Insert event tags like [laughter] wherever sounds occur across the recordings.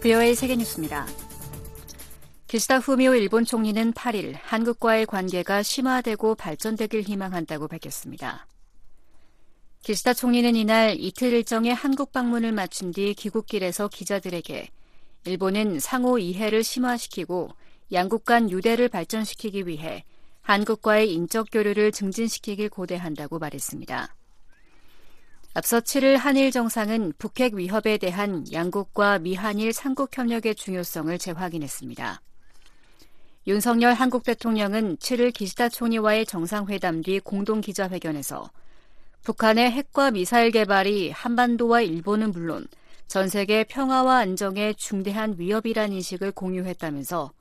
VOA 세계뉴스입니다. 기시다 후미오 일본 총리는 8일 한국과의 관계가 심화되고 발전되길 희망한다고 밝혔습니다. 기시다 총리는 이날 이틀 일정의 한국 방문을 마친 뒤 귀국길에서 기자들에게 일본은 상호 이해를 심화시키고 양국 간 유대를 발전시키기 위해 한국과의 인적 교류를 증진시키길 고대한다고 말했습니다. 앞서 7일 한일 정상은 북핵 위협에 대한 양국과 미한일 삼국 협력의 중요성을 재확인했습니다. 윤석열 한국 대통령은 7일 기시다 총리와의 정상회담 뒤 공동 기자회견에서 북한의 핵과 미사일 개발이 한반도와 일본은 물론 전 세계 평화와 안정에 중대한 위협이란 인식을 공유했다면서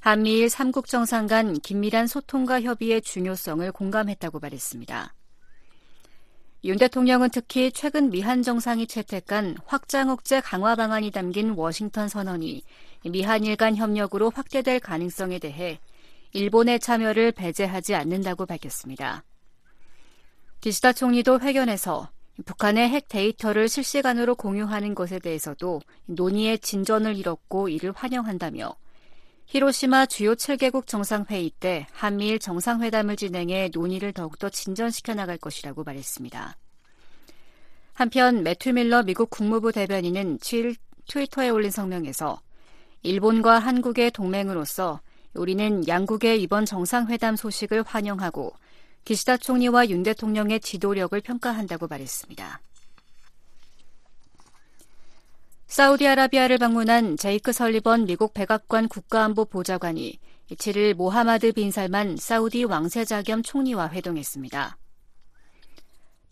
한미일 3국 정상 간 긴밀한 소통과 협의의 중요성을 공감했다고 말했습니다. 윤 대통령은 특히 최근 미한 정상이 채택한 확장 억제 강화 방안이 담긴 워싱턴 선언이 미한일 간 협력으로 확대될 가능성에 대해 일본의 참여를 배제하지 않는다고 밝혔습니다. 기시다 총리도 회견에서 북한의 핵 데이터를 실시간으로 공유하는 것에 대해서도 논의의 진전을 이뤘고 이를 환영한다며 히로시마 주요 7개국 정상회의 때 한미일 정상회담을 진행해 논의를 더욱더 진전시켜 나갈 것이라고 말했습니다. 한편 매튜 밀러 미국 국무부 대변인은 7일 트위터에 올린 성명에서 일본과 한국의 동맹으로서 우리는 양국의 이번 정상회담 소식을 환영하고 기시다 총리와 윤 대통령의 지도력을 평가한다고 말했습니다. 사우디아라비아를 방문한 제이크 설리번 미국 백악관 국가안보 보좌관이 7일 모하마드 빈 살만 사우디 왕세자 겸 총리와 회동했습니다.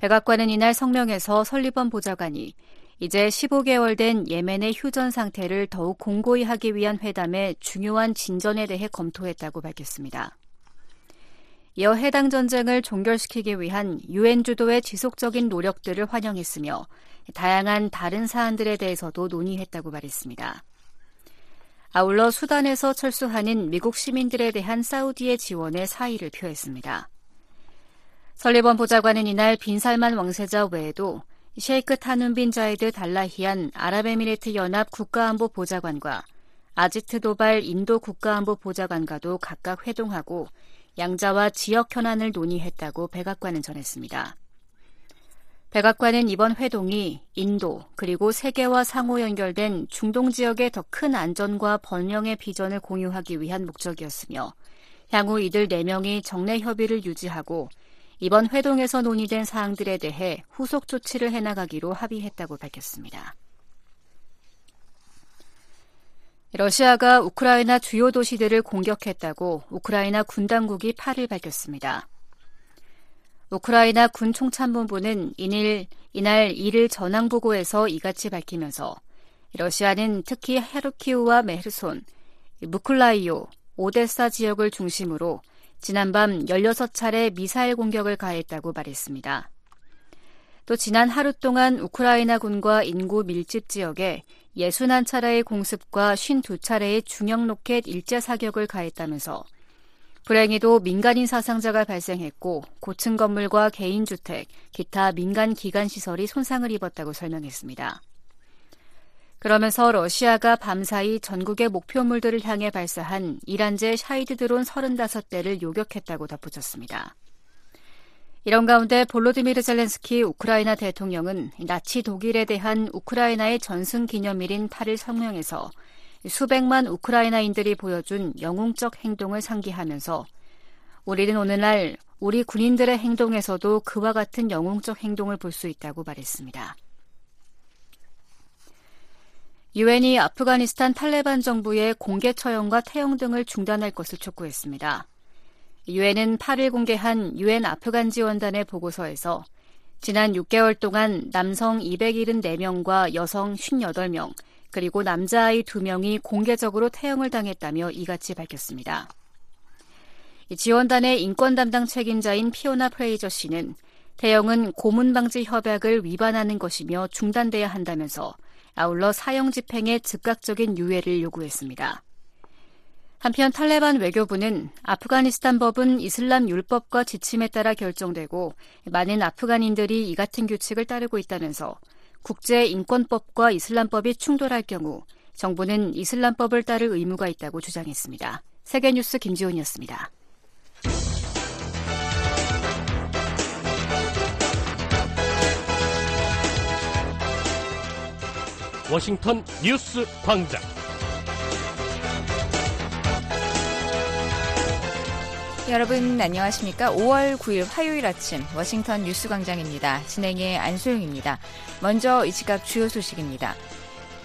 백악관은 이날 성명에서 설리번 보좌관이 이제 15개월 된 예멘의 휴전 상태를 더욱 공고히 하기 위한 회담의 중요한 진전에 대해 검토했다고 밝혔습니다. 이어 해당 전쟁을 종결시키기 위한 유엔 주도의 지속적인 노력들을 환영했으며 다양한 다른 사안들에 대해서도 논의했다고 말했습니다. 아울러 수단에서 철수하는 미국 시민들에 대한 사우디의 지원에 사의를 표했습니다. 설리번 보좌관은 이날 빈살만 왕세자 외에도 셰이크 타눈빈 자이드 달라히안 아랍에미리트 연합 국가안보 보좌관과 아지트 도발 인도 국가안보 보좌관과도 각각 회동하고 양자와 지역 현안을 논의했다고 백악관은 전했습니다. 백악관은 이번 회동이 인도 그리고 세계와 상호 연결된 중동 지역의 더 큰 안전과 번영의 비전을 공유하기 위한 목적이었으며 향후 이들 4명이 정례 협의를 유지하고 이번 회동에서 논의된 사항들에 대해 후속 조치를 해나가기로 합의했다고 밝혔습니다. 러시아가 우크라이나 주요 도시들을 공격했다고 우크라이나 군 당국이 8일 밝혔습니다. 우크라이나 군 총참모부는 이날, 이날 이를 전황 보고에서 이같이 밝히면서 러시아는 특히 헤르키우와 메르손, 무클라이오, 오데사 지역을 중심으로 지난밤 16차례 미사일 공격을 가했다고 말했습니다. 또 지난 하루 동안 우크라이나 군과 인구 밀집 지역에 61차례의 공습과 52차례의 중형 로켓 일제 사격을 가했다면서 불행히도 민간인 사상자가 발생했고 고층 건물과 개인주택, 기타 민간 기관 시설이 손상을 입었다고 설명했습니다. 그러면서 러시아가 밤사이 전국의 목표물들을 향해 발사한 이란제 샤이드 드론 35대를 요격했다고 덧붙였습니다. 이런 가운데 볼로디미르 젤렌스키 우크라이나 대통령은 나치 독일에 대한 우크라이나의 전승 기념일인 8일 성명에서 수백만 우크라이나인들이 보여준 영웅적 행동을 상기하면서 우리는 오늘날 우리 군인들의 행동에서도 그와 같은 영웅적 행동을 볼 수 있다고 말했습니다. 유엔이 아프가니스탄 탈레반 정부의 공개 처형과 태형 등을 중단할 것을 촉구했습니다. 유엔은 8일 공개한 유엔 아프간 지원단의 보고서에서 지난 6개월 동안 남성 274명과 여성 58명, 그리고 남자아이 2명이 공개적으로 태형을 당했다며 이같이 밝혔습니다. 지원단의 인권 담당 책임자인 피오나 프레이저 씨는 태형은 고문 방지 협약을 위반하는 것이며 중단돼야 한다면서 아울러 사형 집행의 즉각적인 유예를 요구했습니다. 한편 탈레반 외교부는 아프가니스탄 법은 이슬람 율법과 지침에 따라 결정되고 많은 아프간인들이 이 같은 규칙을 따르고 있다면서 국제 인권법과 이슬람법이 충돌할 경우 정부는 이슬람법을 따를 의무가 있다고 주장했습니다. 세계뉴스 김지훈이었습니다. 워싱턴 뉴스 광장. 여러분 안녕하십니까? 5월 9일 화요일 아침 워싱턴 뉴스 광장입니다. 진행의 안소영입니다. 먼저 이 시각 주요 소식입니다.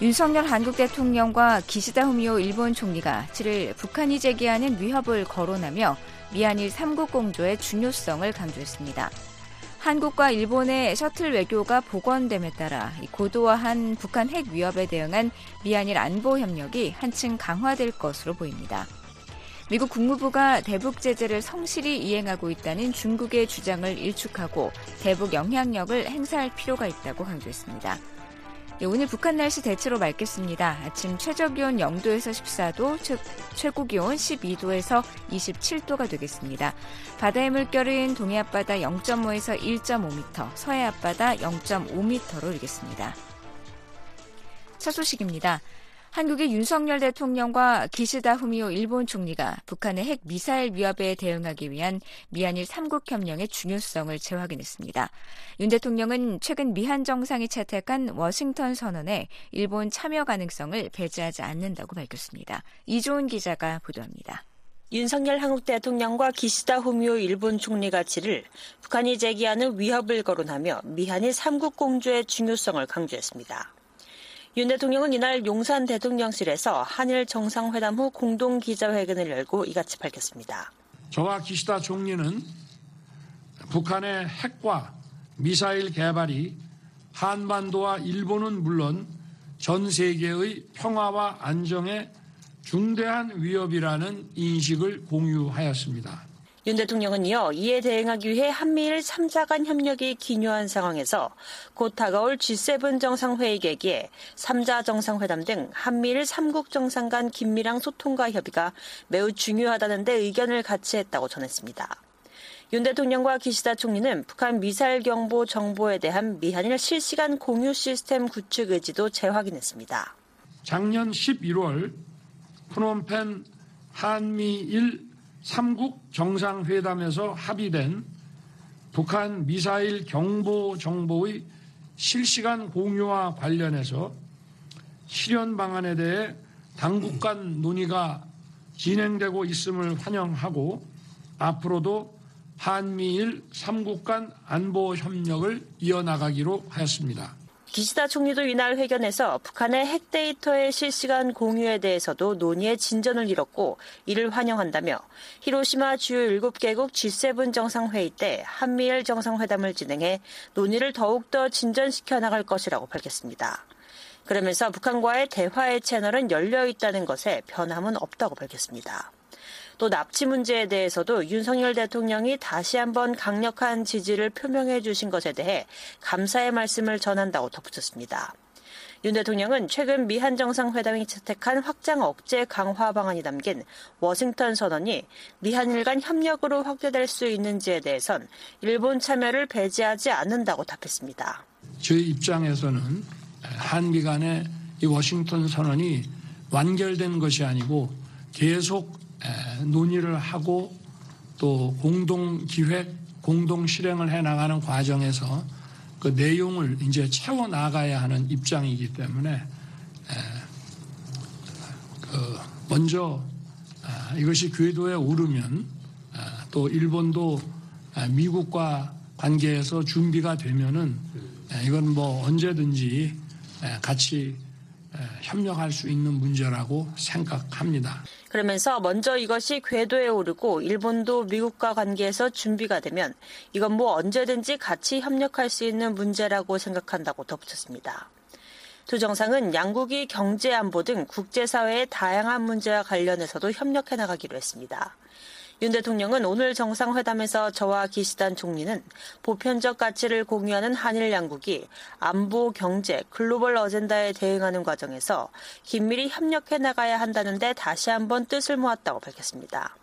윤석열 한국 대통령과 기시다 후미오 일본 총리가 7일 북한이 제기하는 위협을 거론하며 미한일 삼국 공조의 중요성을 강조했습니다. 한국과 일본의 셔틀 외교가 복원됨에 따라 고도화한 북한 핵 위협에 대응한 미한일 안보 협력이 한층 강화될 것으로 보입니다. 미국 국무부가 대북 제재를 성실히 이행하고 있다는 중국의 주장을 일축하고 대북 영향력을 행사할 필요가 있다고 강조했습니다. 예, 오늘 북한 날씨 대체로 맑겠습니다. 아침 최저 기온 0도에서 14도, 최, 고 기온 12도에서 27도가 되겠습니다. 바다의 물결은 동해 앞바다 0.5에서 1.5m, 서해 앞바다 0.5m로 일겠습니다. 첫 소식입니다. 한국의 윤석열 대통령과 기시다 후미오 일본 총리가 북한의 핵 미사일 위협에 대응하기 위한 미한일 삼국협력의 중요성을 재확인했습니다. 윤 대통령은 최근 미한 정상이 채택한 워싱턴 선언에 일본 참여 가능성을 배제하지 않는다고 밝혔습니다. 이조은 기자가 보도합니다. 윤석열 한국 대통령과 기시다 후미오 일본 총리가 7일 북한이 제기하는 위협을 거론하며 미한일 삼국 공조의 중요성을 강조했습니다. 윤 대통령은 이날 용산 대통령실에서 한일 정상회담 후 공동 기자회견을 열고 이같이 밝혔습니다. 저와 기시다 총리는 북한의 핵과 미사일 개발이 한반도와 일본은 물론 전 세계의 평화와 안정에 중대한 위협이라는 인식을 공유하였습니다. 윤 대통령은 이어 이에 대응하기 위해 한미일 3자 간 협력이 기묘한 상황에서 곧 다가올 G7 정상회의 계기에 3자 정상회담 등 한미일 3국 정상 간 긴밀한 소통과 협의가 매우 중요하다는 데 의견을 같이 했다고 전했습니다. 윤 대통령과 기시다 총리는 북한 미사일 경보 정보에 대한 미한일 실시간 공유 시스템 구축 의지도 재확인했습니다. 작년 11월 프놈펜 한미일 3국 정상회담에서 합의된 북한 미사일 경보 정보의 실시간 공유와 관련해서 실현 방안에 대해 당국 간 논의가 진행되고 있음을 환영하고 앞으로도 한미일 3국 간 안보 협력을 이어나가기로 하였습니다. 기시다 총리도 이날 회견에서 북한의 핵 데이터의 실시간 공유에 대해서도 논의의 진전을 이뤘고 이를 환영한다며 히로시마 주요 7개국 G7 정상회의 때 한미일 정상회담을 진행해 논의를 더욱더 진전시켜 나갈 것이라고 밝혔습니다. 그러면서 북한과의 대화의 채널은 열려 있다는 것에 변함은 없다고 밝혔습니다. 또 납치 문제에 대해서도 윤석열 대통령이 다시 한번 강력한 지지를 표명해 주신 것에 대해 감사의 말씀을 전한다고 덧붙였습니다. 윤 대통령은 최근 미한 정상회담이 채택한 확장 억제 강화 방안이 담긴 워싱턴 선언이 미한일 간 협력으로 확대될 수 있는지에 대해선 일본 참여를 배제하지 않는다고 답했습니다. 저희 입장에서는 한미 간의 이 워싱턴 선언이 완결된 것이 아니고 계속 논의를 하고 또 공동 기획, 공동 실행을 해 나가는 과정에서 그 내용을 이제 채워 나가야 하는 입장이기 때문에 그 먼저 아, 이것이 궤도에 오르면 아, 또 일본도 아, 미국과 관계에서 준비가 되면은 이건 뭐 언제든지 같이 협력할 수 있는 문제라고 생각합니다. 그러면서 먼저 이것이 궤도에 오르고 일본도 미국과 관계에서 준비가 되면 이건 뭐 언제든지 같이 협력할 수 있는 문제라고 생각한다고 덧붙였습니다. 두 정상은 양국이 경제 안보 등 국제사회의 다양한 문제와 관련해서도 협력해 나가기로 했습니다. 윤 대통령은 오늘 정상회담에서 저와 기시단 총리는 보편적 가치를 공유하는 한일 양국이 안보, 경제, 글로벌 어젠다에 대응하는 과정에서 긴밀히 협력해 나가야 한다는데 다시 한번 뜻을 모았다고 밝혔습니다.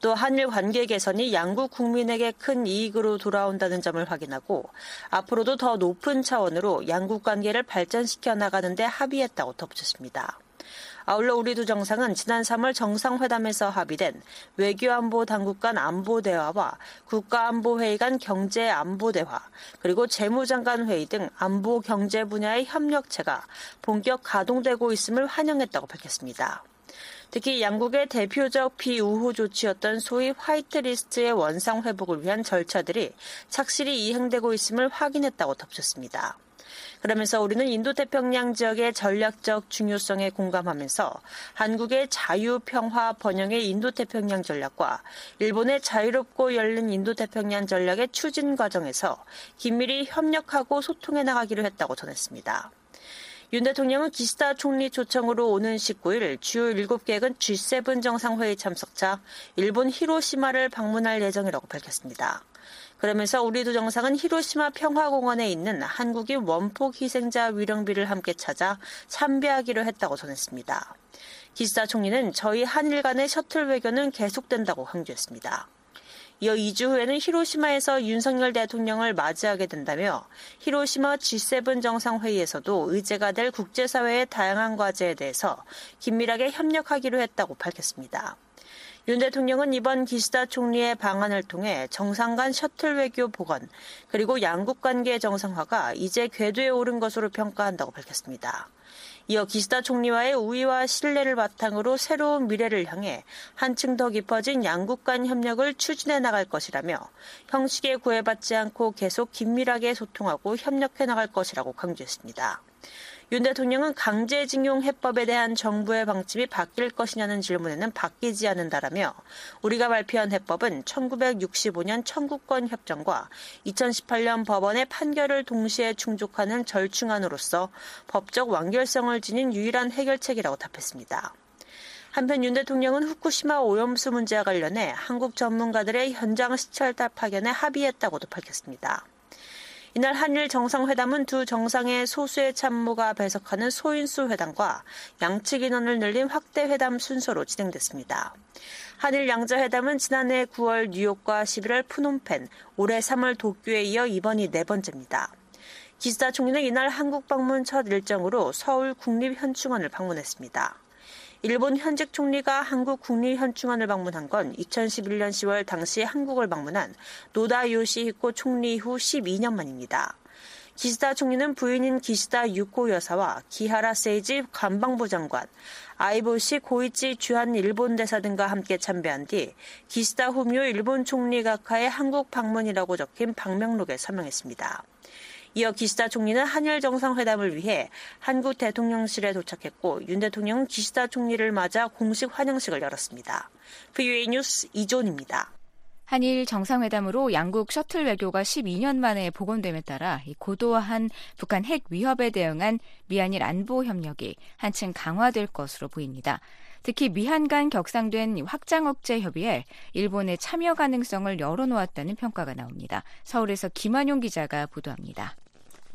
또 한일 관계 개선이 양국 국민에게 큰 이익으로 돌아온다는 점을 확인하고 앞으로도 더 높은 차원으로 양국 관계를 발전시켜 나가는데 합의했다고 덧붙였습니다. 아울러 우리 두 정상은 지난 3월 정상회담에서 합의된 외교안보 당국 간 안보 대화와 국가안보회의 간 경제 안보 대화, 그리고 재무장관 회의 등 안보 경제 분야의 협력체가 본격 가동되고 있음을 환영했다고 밝혔습니다. 특히 양국의 대표적 비우호 조치였던 소위 화이트리스트의 원상 회복을 위한 절차들이 착실히 이행되고 있음을 확인했다고 덧붙였습니다. 그러면서 우리는 인도태평양 지역의 전략적 중요성에 공감하면서 한국의 자유, 평화, 번영의 인도태평양 전략과 일본의 자유롭고 열린 인도태평양 전략의 추진 과정에서 긴밀히 협력하고 소통해 나가기로 했다고 전했습니다. 윤 대통령은 기시다 총리 초청으로 오는 19일 주요 7개국은 G7 정상회의 참석차 일본 히로시마를 방문할 예정이라고 밝혔습니다. 그러면서 우리 두 정상은 히로시마 평화공원에 있는 한국인 원폭 희생자 위령비를 함께 찾아 참배하기로 했다고 전했습니다. 기시다 총리는 저희 한일 간의 셔틀 외교는 계속된다고 강조했습니다. 이어 2주 후에는 히로시마에서 윤석열 대통령을 맞이하게 된다며 히로시마 G7 정상회의에서도 의제가 될 국제사회의 다양한 과제에 대해서 긴밀하게 협력하기로 했다고 밝혔습니다. 윤 대통령은 이번 기시다 총리의 방안을 통해 정상 간 셔틀 외교 복원 그리고 양국 관계 정상화가 이제 궤도에 오른 것으로 평가한다고 밝혔습니다. 이어 기시다 총리와의 우위와 신뢰를 바탕으로 새로운 미래를 향해 한층 더 깊어진 양국 간 협력을 추진해 나갈 것이라며 형식에 구애받지 않고 계속 긴밀하게 소통하고 협력해 나갈 것이라고 강조했습니다. 윤 대통령은 강제징용 해법에 대한 정부의 방침이 바뀔 것이냐는 질문에는 바뀌지 않는다라며 우리가 발표한 해법은 1965년 청구권 협정과 2018년 법원의 판결을 동시에 충족하는 절충안으로서 법적 완결성을 지닌 유일한 해결책이라고 답했습니다. 한편 윤 대통령은 후쿠시마 오염수 문제와 관련해 한국 전문가들의 현장 시찰 파견에 합의했다고도 밝혔습니다. 이날 한일 정상회담은 두 정상의 소수의 참모가 배석하는 소인수 회담과 양측 인원을 늘린 확대 회담 순서로 진행됐습니다. 한일 양자회담은 지난해 9월 뉴욕과 11월 푸놈펜, 올해 3월 도쿄에 이어 이번이 네 번째입니다. 기시다 총리는 이날 한국 방문 첫 일정으로 서울 국립현충원을 방문했습니다. 일본 현직 총리가 한국 국립현충원을 방문한 건 2011년 10월 당시 한국을 방문한 노다 요시히코 총리 이후 12년 만입니다. 기시다 총리는 부인인 기시다 유코 여사와 기하라 세이지 관방부 장관, 아이보시 고이치 주한 일본 대사 등과 함께 참배한 뒤 기시다 후미오 일본 총리 각하의 한국 방문이라고 적힌 방명록에 서명했습니다. 이어 기시다 총리는 한일 정상회담을 위해 한국 대통령실에 도착했고 윤 대통령은 기시다 총리를 맞아 공식 환영식을 열었습니다. VOA 뉴스 이존입니다. 한일 정상회담으로 양국 셔틀 외교가 12년 만에 복원됨에 따라 고도화한 북한 핵 위협에 대응한 미한일 안보 협력이 한층 강화될 것으로 보입니다. 특히 미한 간 격상된 확장 억제 협의에 일본의 참여 가능성을 열어놓았다는 평가가 나옵니다. 서울에서 김한용 기자가 보도합니다.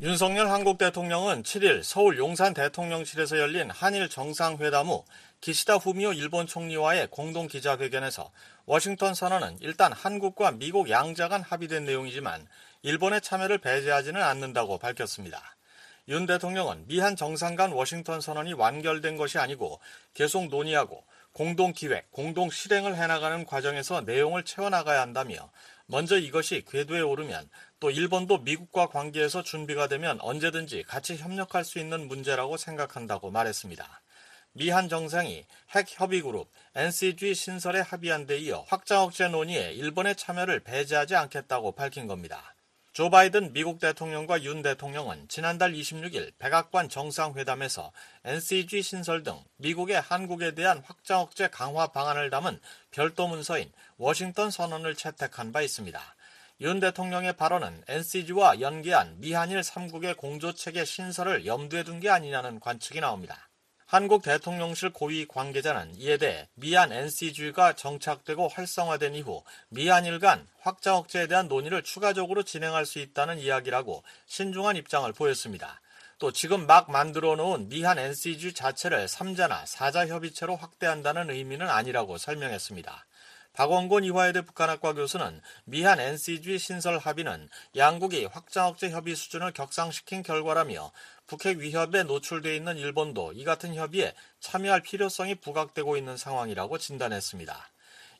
윤석열 한국 대통령은 7일 서울 용산 대통령실에서 열린 한일 정상회담 후 기시다 후미오 일본 총리와의 공동 기자회견에서 워싱턴 선언은 일단 한국과 미국 양자 간 합의된 내용이지만 일본의 참여를 배제하지는 않는다고 밝혔습니다. 윤 대통령은 미한 정상 간 워싱턴 선언이 완결된 것이 아니고 계속 논의하고 공동 기획, 공동 실행을 해나가는 과정에서 내용을 채워나가야 한다며 먼저 이것이 궤도에 오르면 또 일본도 미국과 관계에서 준비가 되면 언제든지 같이 협력할 수 있는 문제라고 생각한다고 말했습니다. 미한 정상이 핵 협의 그룹 NCG 신설에 합의한 데 이어 확장 억제 논의에 일본의 참여를 배제하지 않겠다고 밝힌 겁니다. 조 바이든 미국 대통령과 윤 대통령은 지난달 26일 백악관 정상회담에서 NCG 신설 등 미국의 한국에 대한 확장 억제 강화 방안을 담은 별도 문서인 워싱턴 선언을 채택한 바 있습니다. 윤 대통령의 발언은 NCG와 연계한 미한일 3국의 공조체계 신설을 염두에 둔 게 아니냐는 관측이 나옵니다. 한국 대통령실 고위 관계자는 이에 대해 미얀 NCG가 정착되고 활성화된 이후 미한일 간 확장 억제에 대한 논의를 추가적으로 진행할 수 있다는 이야기라고 신중한 입장을 보였습니다. 또 지금 막 만들어 놓은 미한 NCG 자체를 3자나 4자 협의체로 확대한다는 의미는 아니라고 설명했습니다. 박원곤 이화여대 북한학과 교수는 미한 NCG 신설 합의는 양국이 확장 억제 협의 수준을 격상시킨 결과라며 북핵 위협에 노출돼 있는 일본도 이 같은 협의에 참여할 필요성이 부각되고 있는 상황이라고 진단했습니다.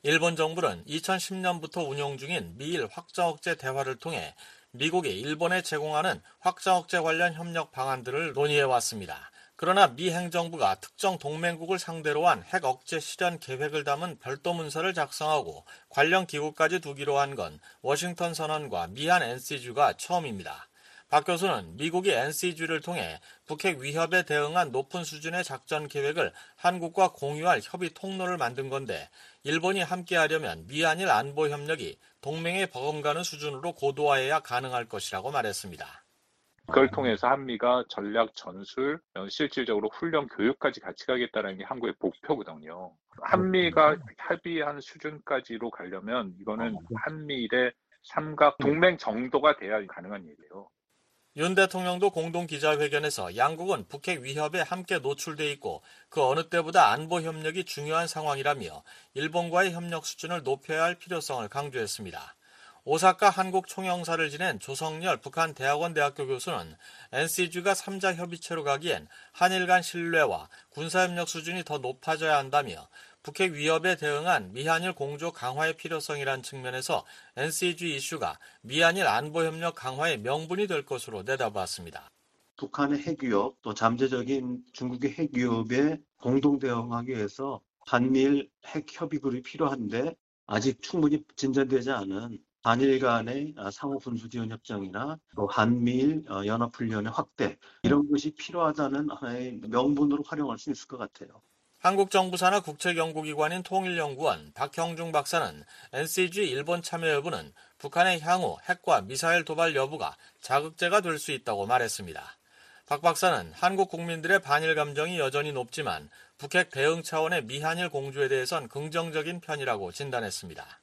일본 정부는 2010년부터 운영 중인 미일 확장 억제 대화를 통해 미국이 일본에 제공하는 확장 억제 관련 협력 방안들을 논의해 왔습니다. 그러나 미 행정부가 특정 동맹국을 상대로 한 핵 억제 실현 계획을 담은 별도 문서를 작성하고 관련 기구까지 두기로 한 건 워싱턴 선언과 미한 NCG가 처음입니다. 박 교수는 미국이 NCG를 통해 북핵 위협에 대응한 높은 수준의 작전 계획을 한국과 공유할 협의 통로를 만든 건데 일본이 함께하려면 미한일 안보 협력이 동맹에 버금가는 수준으로 고도화해야 가능할 것이라고 말했습니다. 그걸 통해서 한미가 전략 전술, 실질적으로 훈련 교육까지 같이 가겠다는 게 한국의 목표거든요. 한미가 합의한 수준까지로 가려면 이거는 한미일의 삼각 동맹 정도가 돼야 가능한 일이에요. 윤 대통령도 공동 기자회견에서 양국은 북핵 위협에 함께 노출돼 있고 그 어느 때보다 안보 협력이 중요한 상황이라며 일본과의 협력 수준을 높여야 할 필요성을 강조했습니다. 오사카 한국 총영사를 지낸 조성열 북한 대학원 대학교 교수는 NCG가 3자 협의체로 가기엔 한일 간 신뢰와 군사협력 수준이 더 높아져야 한다며 북핵 위협에 대응한 미한일 공조 강화의 필요성이란 측면에서 NCG 이슈가 미한일 안보협력 강화의 명분이 될 것으로 내다봤습니다. 북한의 핵위협 또 잠재적인 중국의 핵위협에 공동 대응하기 위해서 한미일 핵협의 그룹이 필요한데 아직 충분히 진전되지 않은 한일 간의 아, 상호 군수 지원 협정이나 또 한미일 어, 연합훈련의 확대 이런 것이 필요하다는 하나의 명분으로 활용할 수 있을 것 같아요. 한국 정부 산하 국책 연구기관인 통일연구원 박형중 박사는 NCG 일본 참여 여부는 북한의 향후 핵과 미사일 도발 여부가 자극제가 될 수 있다고 말했습니다. 박 박사는 한국 국민들의 반일 감정이 여전히 높지만 북핵 대응 차원의 미한일 공조에 대해선 긍정적인 편이라고 진단했습니다.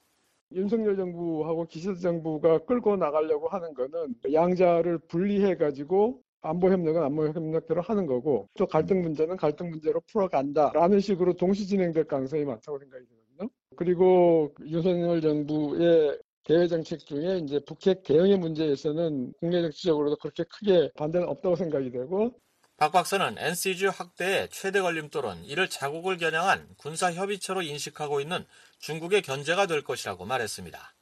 윤석열 정부하고 기시다 정부가 끌고 나가려고 하는 거는 양자를 분리해 가지고 안보 협력은 안보 협력대로 하는 거고 또 갈등 문제는 갈등 문제로 풀어간다라는 식으로 동시 진행될 가능성이 많다고 생각이 되거든요. 그리고 윤석열 정부의 대외 정책 중에 이제 북핵 대응의 문제에서는 국내 정치적으로도 그렇게 크게 반대는 없다고 생각이 되고 박 박사는 NCG 확대의 최대 걸림돌은 이를 자국을 겨냥한 군사 협의체로 인식하고 있는 중국의 견제가 될 것이라고 말했습니다.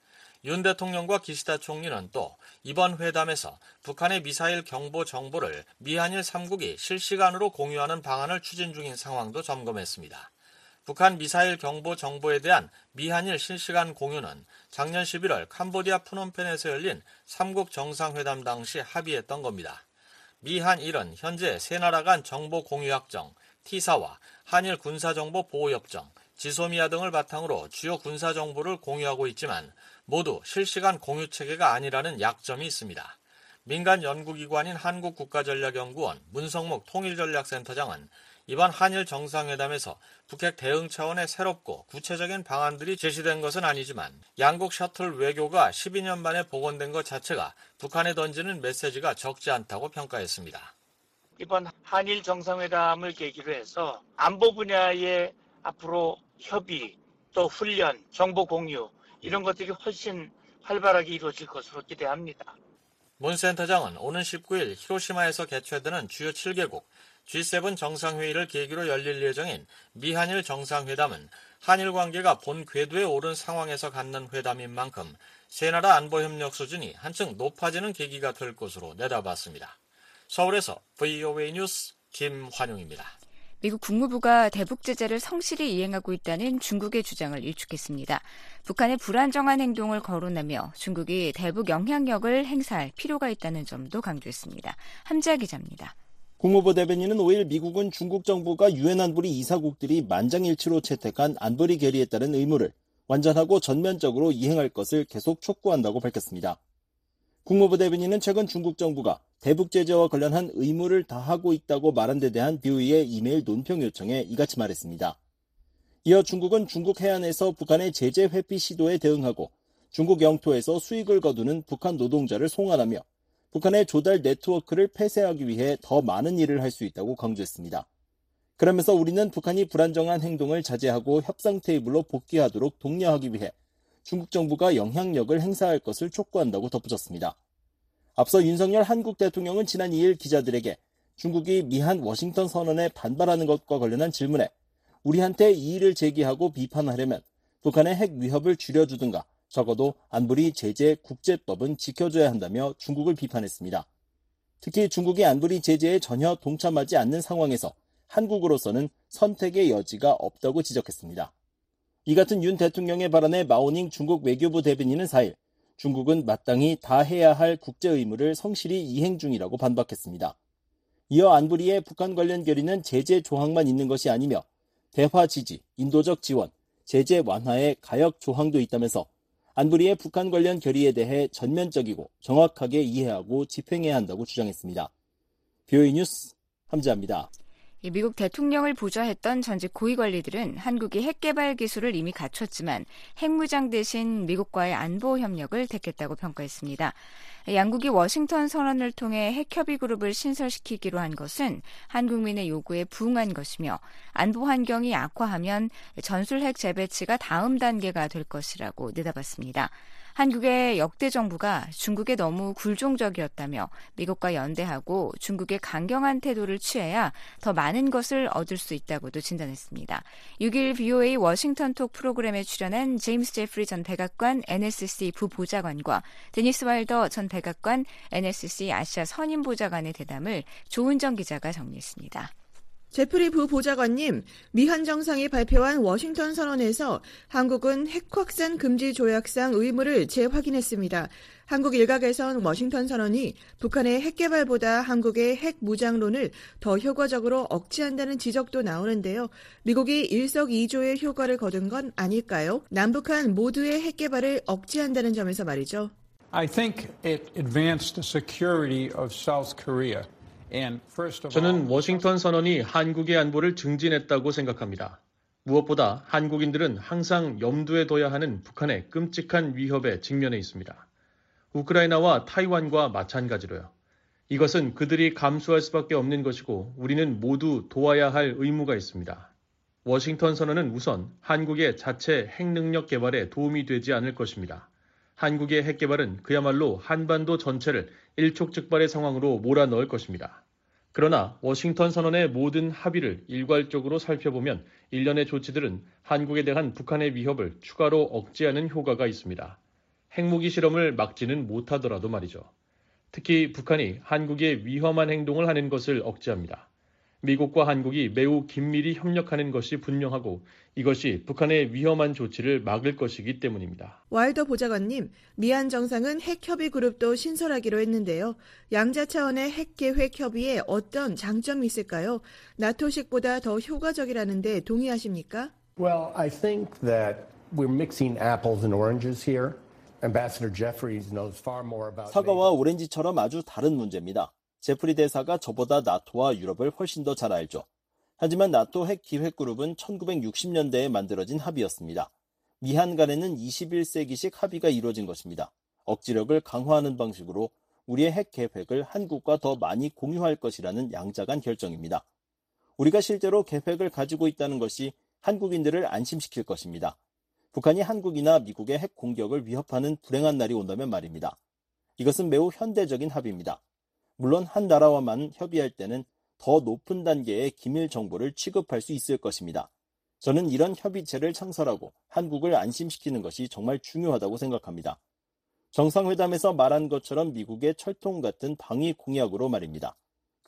윤 대통령과 기시다 총리는 또 이번 회담에서 북한의 미사일 경보 정보를 미한일 3국이 실시간으로 공유하는 방안을 추진 중인 상황도 점검했습니다. 북한 미사일 경보 정보에 대한 미한일 실시간 공유는 작년 11월 캄보디아 푸놈펜에서 열린 3국 정상회담 당시 합의했던 겁니다. 미한일은 현재 세 나라 간 정보 공유 협정, 티사와 한일 군사정보 보호협정, 지소미아 등을 바탕으로 주요 군사 정보를 공유하고 있지만 모두 실시간 공유 체계가 아니라는 약점이 있습니다. 민간 연구기관인 한국국가전략연구원 문성목 통일전략센터장은 이번 한일 정상회담에서 북핵 대응 차원의 새롭고 구체적인 방안들이 제시된 것은 아니지만 양국 셔틀 외교가 12년 만에 복원된 것 자체가 북한에 던지는 메시지가 적지 않다고 평가했습니다. 이번 한일 정상회담을 계기로 해서 안보 분야의 앞으로 협의, 또 훈련, 정보 공유 이런 것들이 훨씬 활발하게 이루어질 것으로 기대합니다. 문 센터장은 오는 19일 히로시마에서 개최되는 주요 7개국 G7 정상회의를 계기로 열릴 예정인 미한일 정상회담은 한일 관계가 본 궤도에 오른 상황에서 갖는 회담인 만큼 세 나라 안보 협력 수준이 한층 높아지는 계기가 될 것으로 내다봤습니다. 서울에서 VOA 뉴스 김환용입니다. 미국 국무부가 대북 제재를 성실히 이행하고 있다는 중국의 주장을 일축했습니다. 북한의 불안정한 행동을 거론하며 중국이 대북 영향력을 행사할 필요가 있다는 점도 강조했습니다. 함자 기자입니다. 국무부 대변인은 5일 미국은 중국 정부가 유엔 안보리 이사국들이 만장일치로 채택한 안보리 결의에 따른 의무를 완전하고 전면적으로 이행할 것을 계속 촉구한다고 밝혔습니다. 국무부 대변인은 최근 중국 정부가 대북 제재와 관련한 의무를 다하고 있다고 말한 데 대한 비오이의 이메일 논평 요청에 이같이 말했습니다. 이어 중국은 중국 해안에서 북한의 제재 회피 시도에 대응하고 중국 영토에서 수익을 거두는 북한 노동자를 송환하며 북한의 조달 네트워크를 폐쇄하기 위해 더 많은 일을 할 수 있다고 강조했습니다. 그러면서 우리는 북한이 불안정한 행동을 자제하고 협상 테이블로 복귀하도록 독려하기 위해 중국 정부가 영향력을 행사할 것을 촉구한다고 덧붙였습니다. 앞서 윤석열 한국 대통령은 지난 2일 기자들에게 중국이 미한 워싱턴 선언에 반발하는 것과 관련한 질문에 우리한테 이의를 제기하고 비판하려면 북한의 핵 위협을 줄여주든가 적어도 안보리 제재 국제법은 지켜줘야 한다며 중국을 비판했습니다. 특히 중국이 안보리 제재에 전혀 동참하지 않는 상황에서 한국으로서는 선택의 여지가 없다고 지적했습니다. 이 같은 윤 대통령의 발언에 마오닝 중국 외교부 대변인은 4일 중국은 마땅히 다 해야 할 국제 의무를 성실히 이행 중이라고 반박했습니다. 이어 안보리의 북한 관련 결의는 제재 조항만 있는 것이 아니며 대화 지지, 인도적 지원, 제재 완화의 가역 조항도 있다면서 안보리의 북한 관련 결의에 대해 전면적이고 정확하게 이해하고 집행해야 한다고 주장했습니다. 뷰이 뉴스 함지합니다. 미국 대통령을 보좌했던 전직 고위 관리들은 한국이 핵 개발 기술을 이미 갖췄지만 핵무장 대신 미국과의 안보 협력을 택했다고 평가했습니다. 양국이 워싱턴 선언을 통해 핵협의 그룹을 신설시키기로 한 것은 한국민의 요구에 부응한 것이며 안보 환경이 악화하면 전술 핵 재배치가 다음 단계가 될 것이라고 내다봤습니다. 한국의 역대 정부가 중국에 너무 굴종적이었다며 미국과 연대하고 중국에 강경한 태도를 취해야 더 많은 것을 얻을 수 있다고도 진단했습니다. 6일 VOA 워싱턴 톡 프로그램에 출연한 제임스 제프리 전 백악관 NSC 부보좌관과 데니스 와일더 전 백악관 NSC 아시아 선임 보좌관의 대담을 조은정 기자가 정리했습니다. 제프리 부 보좌관님, 미한 정상이 발표한 워싱턴 선언에서 한국은 핵 확산 금지 조약상 의무를 재확인했습니다. 한국 일각에선 워싱턴 선언이 북한의 핵 개발보다 한국의 핵 무장론을 더 효과적으로 억제한다는 지적도 나오는데요. 미국이 일석이조의 효과를 거둔 건 아닐까요? 남북한 모두의 핵 개발을 억제한다는 점에서 말이죠. I think it advanced the security of South Korea. 저는 워싱턴 선언이 한국의 안보를 증진했다고 생각합니다. 무엇보다 한국인들은 항상 염두에 둬야 하는 북한의 끔찍한 위협에 직면해 있습니다. 우크라이나와 타이완과 마찬가지로요. 이것은 그들이 감수할 수밖에 없는 것이고 우리는 모두 도와야 할 의무가 있습니다. 워싱턴 선언은 우선 한국의 자체 핵능력 개발에 도움이 되지 않을 것입니다. 한국의 핵 개발은 그야말로 한반도 전체를 일촉즉발의 상황으로 몰아넣을 것입니다. 그러나 워싱턴 선언의 모든 합의를 일괄적으로 살펴보면 일련의 조치들은 한국에 대한 북한의 위협을 추가로 억제하는 효과가 있습니다. 핵무기 실험을 막지는 못하더라도 말이죠. 특히 북한이 한국의 위험한 행동을 하는 것을 억제합니다. 미국과 한국이 매우 긴밀히 협력하는 것이 분명하고 이것이 북한의 위험한 조치를 막을 것이기 때문입니다. 와일더 보좌관님, 미한 정상은 핵협의 그룹도 신설하기로 했는데요. 양자 차원의 핵 계획 협의에 어떤 장점이 있을까요? 나토식보다 더 효과적이라는데 동의하십니까? Well, I think that we're mixing apples and oranges here. Ambassador Jeffries knows far more about 사과와 오렌지처럼 아주 다른 문제입니다. 제프리 대사가 저보다 나토와 유럽을 훨씬 더 잘 알죠. 하지만 나토 핵 기획 그룹은 1960년대에 만들어진 합의였습니다. 미한 간에는 21세기식 합의가 이루어진 것입니다. 억지력을 강화하는 방식으로 우리의 핵 계획을 한국과 더 많이 공유할 것이라는 양자간 결정입니다. 우리가 실제로 계획을 가지고 있다는 것이 한국인들을 안심시킬 것입니다. 북한이 한국이나 미국의 핵 공격을 위협하는 불행한 날이 온다면 말입니다. 이것은 매우 현대적인 합의입니다. 물론 한 나라와만 협의할 때는 더 높은 단계의 기밀 정보를 취급할 수 있을 것입니다. 저는 이런 협의체를 창설하고 한국을 안심시키는 것이 정말 중요하다고 생각합니다. 정상회담에서 말한 것처럼 미국의 철통 같은 방위 공약으로 말입니다.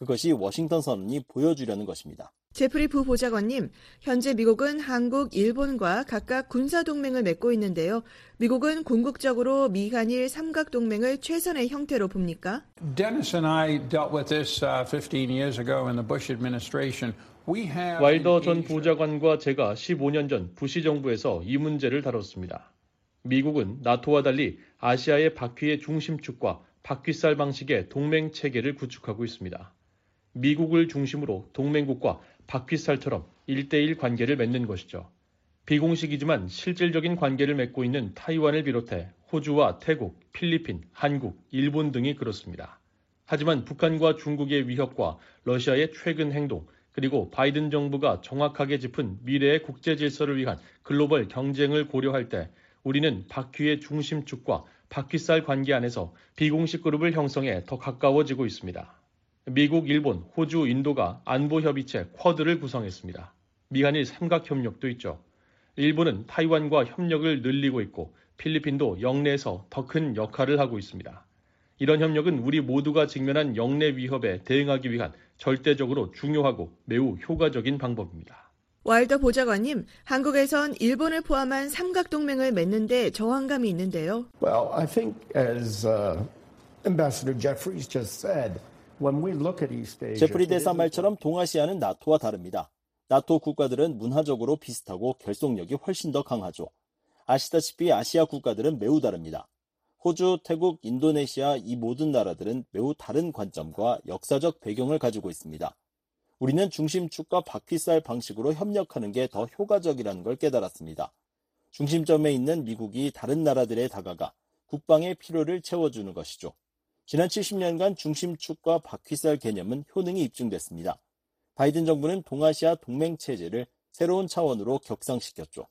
그것이 워싱턴 선언이 보여주려는 것입니다. 제프리 부 보좌관님, 현재 미국은 한국, 일본과 각각 군사 동맹을 맺고 있는데요. 미국은 궁극적으로 미한일 삼각 동맹을 최선의 형태로 봅니까? Dennis and I dealt with this uh, 15 years ago in the Bush administration. We have 와일더 전 부장관과 제가 15년 전 부시 정부에서 이 문제를 다뤘습니다. 미국은 나토와 달리 아시아의 바퀴의 중심축과 바퀴살 방식의 동맹 체계를 구축하고 있습니다. 미국을 중심으로 동맹국과 바퀴살처럼 1대1 관계를 맺는 것이죠. 비공식이지만 실질적인 관계를 맺고 있는 타이완을 비롯해 호주와 태국, 필리핀, 한국, 일본 등이 그렇습니다. 하지만 북한과 중국의 위협과 러시아의 최근 행동, 그리고 바이든 정부가 정확하게 짚은 미래의 국제 질서를 위한 글로벌 경쟁을 고려할 때 우리는 바퀴의 중심축과 바퀴살 관계 안에서 비공식 그룹을 형성해 더 가까워지고 있습니다. 미국, 일본, 호주, 인도가 안보협의체 쿼드를 구성했습니다. 미한일 삼각협력도 있죠. 일본은 타이완과 협력을 늘리고 있고 필리핀도 영내에서 더 큰 역할을 하고 있습니다. 이런 협력은 우리 모두가 직면한 영내 위협에 대응하기 위한 절대적으로 중요하고 매우 효과적인 방법입니다. 와일더 보좌관님, 한국에선 일본을 포함한 삼각동맹을 맺는데 저항감이 있는데요. Well, I think as uh, Ambassador Jeffries just said, when we look at East Asia, 제프리 대사 말처럼 동아시아는 나토와 다릅니다. 나토 국가들은 문화적으로 비슷하고 결속력이 훨씬 더 강하죠. 아시다시피 아시아 국가들은 매우 다릅니다. 호주, 태국, 인도네시아 이 모든 나라들은 매우 다른 관점과 역사적 배경을 가지고 있습니다. 우리는 중심축과 바퀴살 방식으로 협력하는 게 더 효과적이라는 걸 깨달았습니다. 중심점에 있는 미국이 다른 나라들에 다가가 국방의 필요를 채워주는 것이죠. 지난 70년간 중심축과 바퀴살 개념은 효능이 입증됐습니다. 바이든 정부는 동아시아 동맹 체제를 새로운 차원으로 격상시켰죠.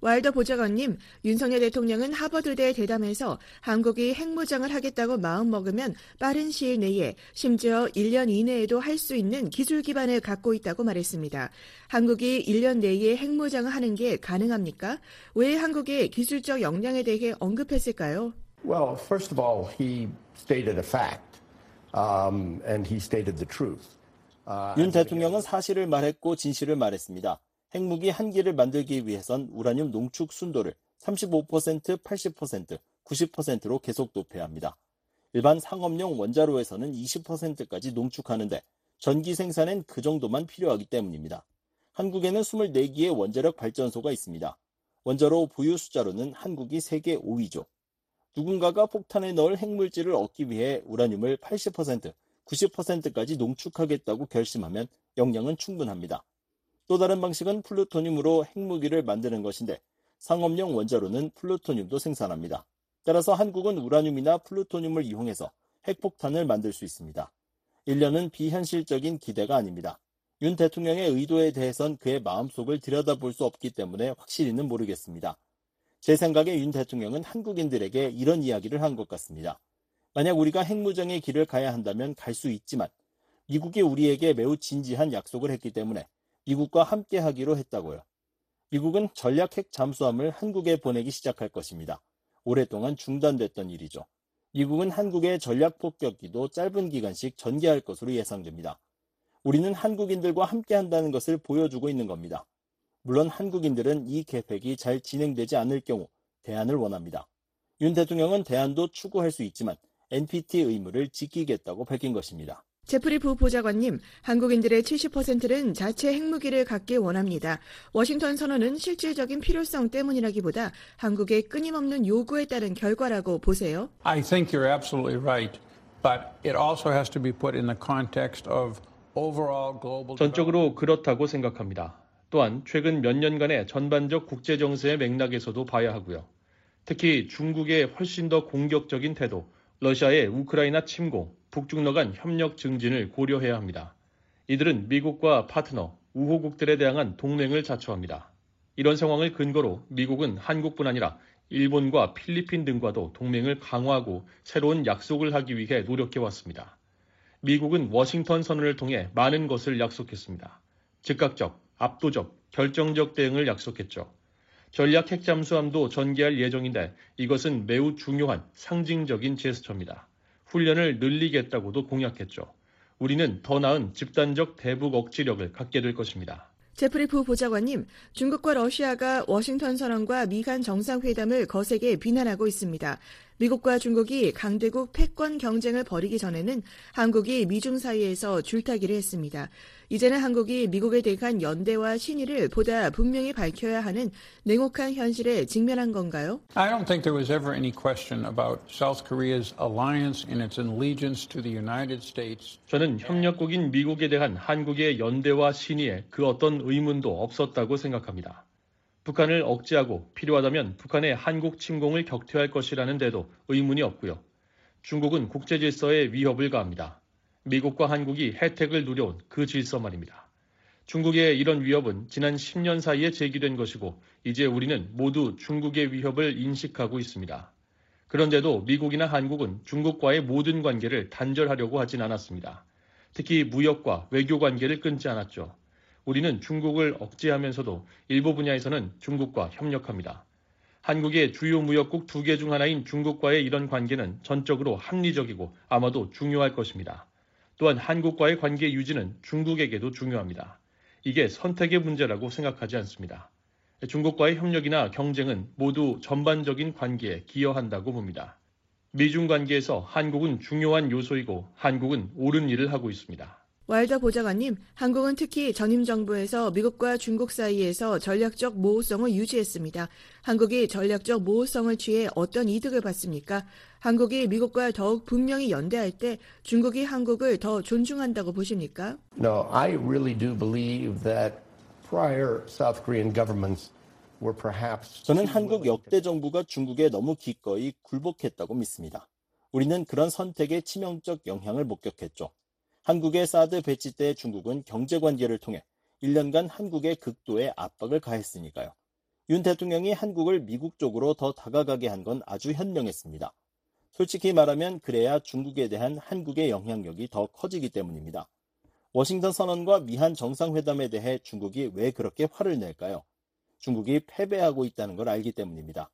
와일더 보좌관님, 윤석열 대통령은 하버드대 대담에서 한국이 핵무장을 하겠다고 마음먹으면 빠른 시일 내에 심지어 1년 이내에도 할 수 있는 기술 기반을 갖고 있다고 말했습니다. 한국이 1년 내에 핵무장을 하는 게 가능합니까? 왜 한국의 기술적 역량에 대해 언급했을까요? Well, first of all, he stated a fact, um, and he stated the truth. Uh, 윤 대통령은 사실을 말했고 진실을 말했습니다. 핵무기 한 기를 만들기 위해선 우라늄 농축 순도를 35%, 80%, 90%로 계속 높여야 합니다. 일반 상업용 원자로에서는 20%까지 농축하는데 전기 생산엔 그 정도만 필요하기 때문입니다. 한국에는 24기의 원자력 발전소가 있습니다. 원자로 보유 숫자로는 한국이 세계 5위죠. 누군가가 폭탄에 넣을 핵물질을 얻기 위해 우라늄을 80%, 90%까지 농축하겠다고 결심하면 역량은 충분합니다. 또 다른 방식은 플루토늄으로 핵무기를 만드는 것인데 상업용 원자로는 플루토늄도 생산합니다. 따라서 한국은 우라늄이나 플루토늄을 이용해서 핵폭탄을 만들 수 있습니다. 1년은 비현실적인 기대가 아닙니다. 윤 대통령의 의도에 대해선 그의 마음속을 들여다볼 수 없기 때문에 확실히는 모르겠습니다. 제 생각에 윤 대통령은 한국인들에게 이런 이야기를 한 것 같습니다. 만약 우리가 핵무장의 길을 가야 한다면 갈 수 있지만 미국이 우리에게 매우 진지한 약속을 했기 때문에 미국과 함께 하기로 했다고요. 미국은 전략 핵 잠수함을 한국에 보내기 시작할 것입니다. 오랫동안 중단됐던 일이죠. 미국은 한국의 전략 폭격기도 짧은 기간씩 전개할 것으로 예상됩니다. 우리는 한국인들과 함께 한다는 것을 보여주고 있는 겁니다. 물론 한국인들은 이 계획이 잘 진행되지 않을 경우 대안을 원합니다. 윤 대통령은 대안도 추구할 수 있지만 NPT 의무를 지키겠다고 밝힌 것입니다. 제프리 부 보좌관님, 한국인들의 70%는 자체 핵무기를 갖기 원합니다. 워싱턴 선언은 실질적인 필요성 때문이라기보다 한국의 끊임없는 요구에 따른 결과라고 보세요. I think you're absolutely right, but it also has to be put in the context of overall global. 전적으로 그렇다고 생각합니다. 또한 최근 몇 년간의 전반적 국제 정세의 맥락에서도 봐야 하고요. 특히 중국의 훨씬 더 공격적인 태도, 러시아의 우크라이나 침공, 북중러 간 협력 증진을 고려해야 합니다. 이들은 미국과 파트너, 우호국들에 대한 동맹을 자처합니다. 이런 상황을 근거로 미국은 한국뿐 아니라 일본과 필리핀 등과도 동맹을 강화하고 새로운 약속을 하기 위해 노력해 왔습니다. 미국은 워싱턴 선언을 통해 많은 것을 약속했습니다. 즉각적, 압도적, 결정적 대응을 약속했죠. 전략 핵 잠수함도 전개할 예정인데 이것은 매우 중요한 상징적인 제스처입니다. 훈련을 늘리겠다고도 공약했죠. 우리는 더 나은 집단적 대북 억지력을 갖게 될 것입니다. 제프리 부 보좌관님, 중국과 러시아가 워싱턴 선언과 미간 정상회담을 거세게 비난하고 있습니다. 미국과 중국이 강대국 패권 경쟁을 벌이기 전에는 한국이 미중 사이에서 줄타기를 했습니다. 이제는 한국이 미국에 대한 연대와 신의를 보다 분명히 밝혀야 하는 냉혹한 현실에 직면한 건가요? I don't think there was ever any question about South Korea's alliance and its allegiance to the United States. 저는 협력국인 미국에 대한 한국의 연대와 신의에 그 어떤 의문도 없었다고 생각합니다. 북한을 억제하고 필요하다면 북한의 한국 침공을 격퇴할 것이라는 데도 의문이 없고요. 중국은 국제 질서에 위협을 가합니다. 미국과 한국이 혜택을 누려온 그 질서 말입니다. 중국의 이런 위협은 지난 10년 사이에 제기된 것이고 이제 우리는 모두 중국의 위협을 인식하고 있습니다. 그런데도 미국이나 한국은 중국과의 모든 관계를 단절하려고 하진 않았습니다. 특히 무역과 외교 관계를 끊지 않았죠. 우리는 중국을 억제하면서도 일부 분야에서는 중국과 협력합니다. 한국의 주요 무역국 두 개 중 하나인 중국과의 이런 관계는 전적으로 합리적이고 아마도 중요할 것입니다. 또한 한국과의 관계 유지는 중국에게도 중요합니다. 이게 선택의 문제라고 생각하지 않습니다. 중국과의 협력이나 경쟁은 모두 전반적인 관계에 기여한다고 봅니다. 미중 관계에서 한국은 중요한 요소이고 한국은 옳은 일을 하고 있습니다. 와일더 보좌관님, 한국은 특히 전임 정부에서 미국과 중국 사이에서 전략적 모호성을 유지했습니다. 한국이 전략적 모호성을 취해 어떤 이득을 받습니까? 한국이 미국과 더욱 분명히 연대할 때 중국이 한국을 더 존중한다고 보십니까? No, I really do believe that prior South Korean governments were perhaps 저는 한국 역대 정부가 중국에 너무 기꺼이 굴복했다고 믿습니다. 우리는 그런 선택의 치명적 영향을 목격했죠. 한국의 사드 배치 때 중국은 경제 관계를 통해 1년간 한국의 극도의 압박을 가했으니까요. 윤 대통령이 한국을 미국 쪽으로 더 다가가게 한 건 아주 현명했습니다. 솔직히 말하면 그래야 중국에 대한 한국의 영향력이 더 커지기 때문입니다. 워싱턴 선언과 미한 정상회담에 대해 중국이 왜 그렇게 화를 낼까요? 중국이 패배하고 있다는 걸 알기 때문입니다.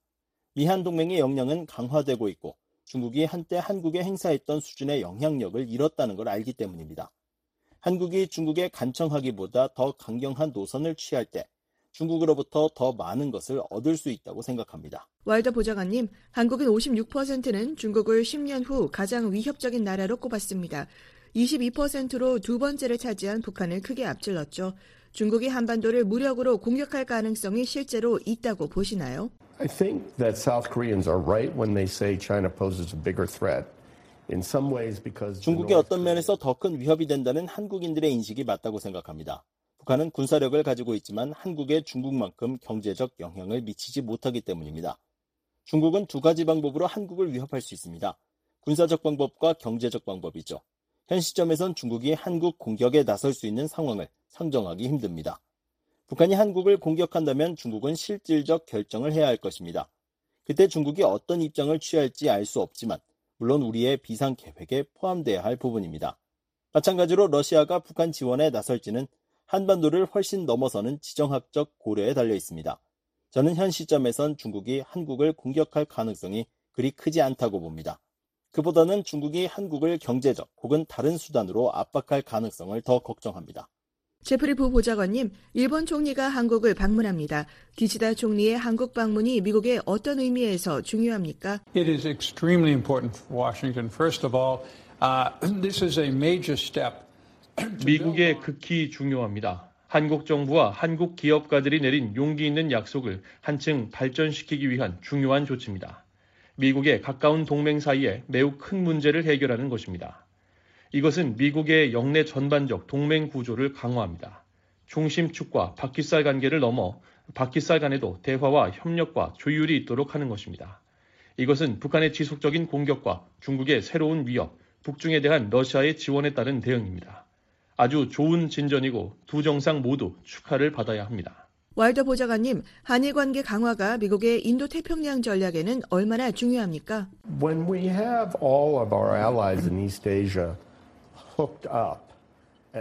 미한 동맹의 역량은 강화되고 있고 중국이 한때 한국에 행사했던 수준의 영향력을 잃었다는 걸 알기 때문입니다. 한국이 중국에 간청하기보다 더 강경한 노선을 취할 때 중국으로부터 더 많은 것을 얻을 수 있다고 생각합니다. 와일더 보좌관님, 한국은 56%는 중국을 10년 후 가장 위협적인 나라로 꼽았습니다. 22%로 두 번째를 차지한 북한을 크게 앞질렀죠. 중국이 한반도를 무력으로 공격할 가능성이 실제로 있다고 보시나요? I think that South Koreans are right when they say China poses a bigger threat. In some ways because 중국이 어떤 면에서 더 큰 위협이 된다는 한국인들의 인식이 맞다고 생각합니다. 북한은 군사력을 가지고 있지만 한국에 중국만큼 경제적 영향을 미치지 못하기 때문입니다. 중국은 두 가지 방법으로 한국을 위협할 수 있습니다. 군사적 방법과 경제적 방법이죠. 현 시점에선 중국이 한국 공격에 나설 수 있는 상황을 상정하기 힘듭니다. 북한이 한국을 공격한다면 중국은 실질적 결정을 해야 할 것입니다. 그때 중국이 어떤 입장을 취할지 알 수 없지만 물론 우리의 비상 계획에 포함돼야 할 부분입니다. 마찬가지로 러시아가 북한 지원에 나설지는 한반도를 훨씬 넘어서는 지정학적 고려에 달려 있습니다. 저는 현 시점에선 중국이 한국을 공격할 가능성이 그리 크지 않다고 봅니다. 그보다는 중국이 한국을 경제적 혹은 다른 수단으로 압박할 가능성을 더 걱정합니다. 제프리 부 보좌관님, 일본 총리가 한국을 방문합니다. 기시다 총리의 한국 방문이 미국에 어떤 의미에서 중요합니까? It is extremely important for Washington. First of all, uh, [clears throat] this is a major step. 미국에 극히 중요합니다. 한국 정부와 한국 기업가들이 내린 용기 있는 약속을 한층 발전시키기 위한 중요한 조치입니다. 미국의 가까운 동맹 사이에 매우 큰 문제를 해결하는 것입니다. 이것은 미국의 영내 전반적 동맹 구조를 강화합니다. 중심축과 바퀴살 관계를 넘어 바퀴살 간에도 대화와 협력과 조율이 있도록 하는 것입니다. 이것은 북한의 지속적인 공격과 중국의 새로운 위협, 북중에 대한 러시아의 지원에 따른 대응입니다. 아주 좋은 진전이고 두 정상 모두 축하를 받아야 합니다. 와일더 보좌관님, 한일 관계 강화가 미국의 인도 태평양 전략에는 얼마나 중요합니까? When we have all of our allies in East Asia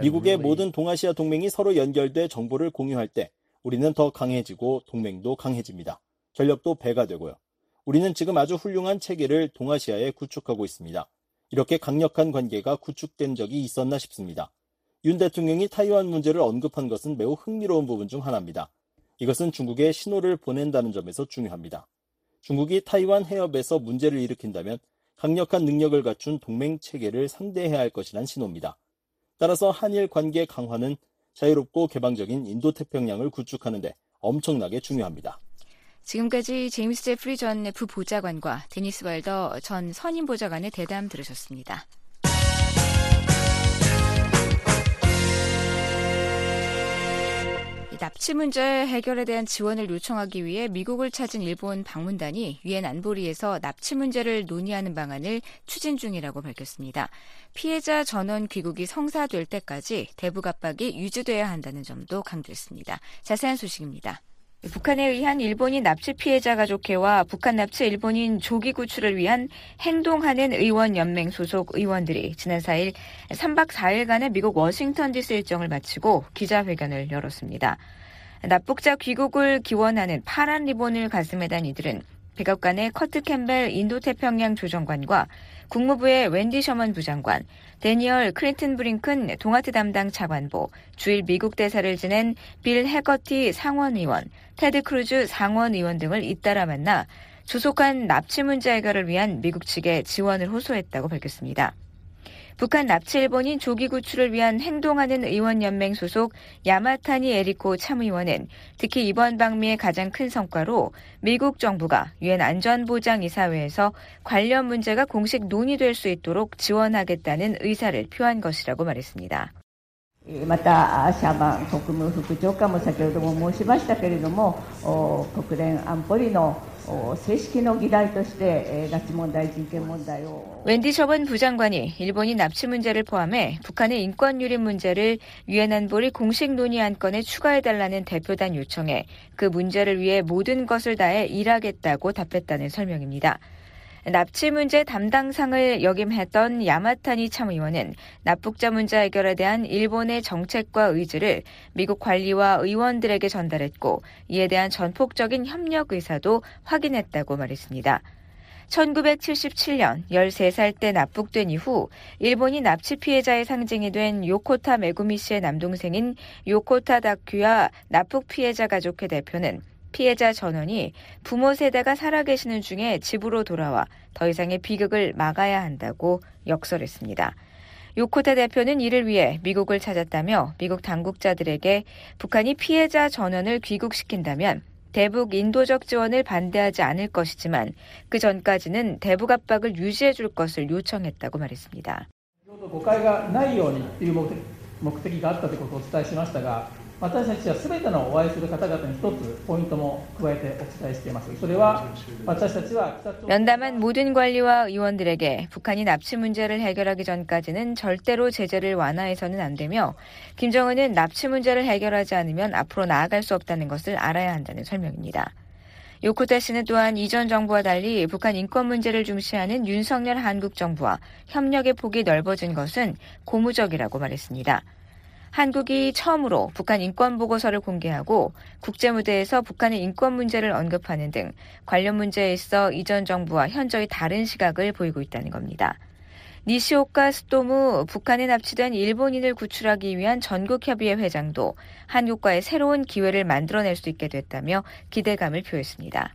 미국의 모든 동아시아 동맹이 서로 연결돼 정보를 공유할 때 우리는 더 강해지고 동맹도 강해집니다. 전력도 배가 되고요. 우리는 지금 아주 훌륭한 체계를 동아시아에 구축하고 있습니다. 이렇게 강력한 관계가 구축된 적이 있었나 싶습니다. 윤 대통령이 타이완 문제를 언급한 것은 매우 흥미로운 부분 중 하나입니다. 이것은 중국에 신호를 보낸다는 점에서 중요합니다. 중국이 타이완 해협에서 문제를 일으킨다면 강력한 능력을 갖춘 동맹 체계를 상대해야 할 것이란 신호입니다. 따라서 한일 관계 강화는 자유롭고 개방적인 인도태평양을 구축하는데 엄청나게 중요합니다. 지금까지 제임스 제프리 전 부보좌관과 데니스 발더 전 선임 보좌관의 대담 들으셨습니다. 납치 문제 해결에 대한 지원을 요청하기 위해 미국을 찾은 일본 방문단이 유엔 안보리에서 납치 문제를 논의하는 방안을 추진 중이라고 밝혔습니다. 피해자 전원 귀국이 성사될 때까지 대북 압박이 유지돼야 한다는 점도 강조했습니다. 자세한 소식입니다. 북한에 의한 일본인 납치 피해자 가족회와 북한 납치 일본인 조기 구출을 위한 행동하는 의원 연맹 소속 의원들이 지난 4일 3박 4일간의 미국 워싱턴 DC 일정을 마치고 기자회견을 열었습니다. 납북자 귀국을 기원하는 파란 리본을 가슴에 단 이들은 백악관의 커트 캠벨 인도태평양 조정관과 국무부의 웬디 셔먼 부장관, 대니얼 크리튼브링크 동아태 담당 차관보, 주일 미국 대사를 지낸 빌 해거티 상원의원, 테드 크루즈 상원의원 등을 잇따라 만나 조속한 납치 문제 해결을 위한 미국 측의 지원을 호소했다고 밝혔습니다. 북한 납치 일본인 조기 구출을 위한 행동하는 의원연맹 소속 야마타니 에리코 참의원은 특히 이번 방미의 가장 큰 성과로 미국 정부가 유엔 안전보장이사회에서 관련 문제가 공식 논의될 수 있도록 지원하겠다는 의사를 표한 것이라고 말했습니다. またシャーマン国務副長官も先ほども申しましたけれども国連安保理の 웬디 셔번 부장관이 일본이 납치 문제를 포함해 북한의 인권 유린 문제를 유엔 안보리 공식 논의 안건에 추가해달라는 대표단 요청에 그 문제를 위해 모든 것을 다해 일하겠다고 답했다는 설명입니다. 납치 문제 담당상을 역임했던 야마타니 참의원은 납북자 문제 해결에 대한 일본의 정책과 의지를 미국 관리와 의원들에게 전달했고 이에 대한 전폭적인 협력 의사도 확인했다고 말했습니다. 1977년 13살 때 납북된 이후 일본이 납치 피해자의 상징이 된 요코타 메구미 씨의 남동생인 요코타 다큐와 납북 피해자 가족회 대표는 피해자 전원이 부모 세대가 살아계시는 중에 집으로 돌아와 더 이상의 비극을 막아야 한다고 역설했습니다. 요코타 대표는 이를 위해 미국을 찾았다며 미국 당국자들에게 북한이 피해자 전원을 귀국시킨다면 대북 인도적 지원을 반대하지 않을 것이지만 그 전까지는 대북 압박을 유지해 줄 것을 요청했다고 말했습니다. 私たちはすべてのお会いする方々に一つポイントも加えてお伝えしています。それは私たちは 면담한 모든 관리와 의원들에게 북한이 납치 문제를 해결하기 전까지는 절대로 제재를 완화해서는 안 되며 김정은은 납치 문제를 해결하지 않으면 앞으로 나아갈 수 없다는 것을 알아야 한다는 설명입니다. 요코타 씨는 또한 이전 정부와 달리 북한 인권 문제를 중시하는 윤석열 한국 정부와 협력의 폭이 넓어진 것은 고무적이라고 말했습니다. 한국이 처음으로 북한 인권 보고서를 공개하고 국제 무대에서 북한의 인권 문제를 언급하는 등 관련 문제에 있어 이전 정부와 현저히 다른 시각을 보이고 있다는 겁니다. 니시오카 스토무 북한에 납치된 일본인을 구출하기 위한 전국협의회 회장도 한국과의 새로운 기회를 만들어낼 수 있게 됐다며 기대감을 표했습니다.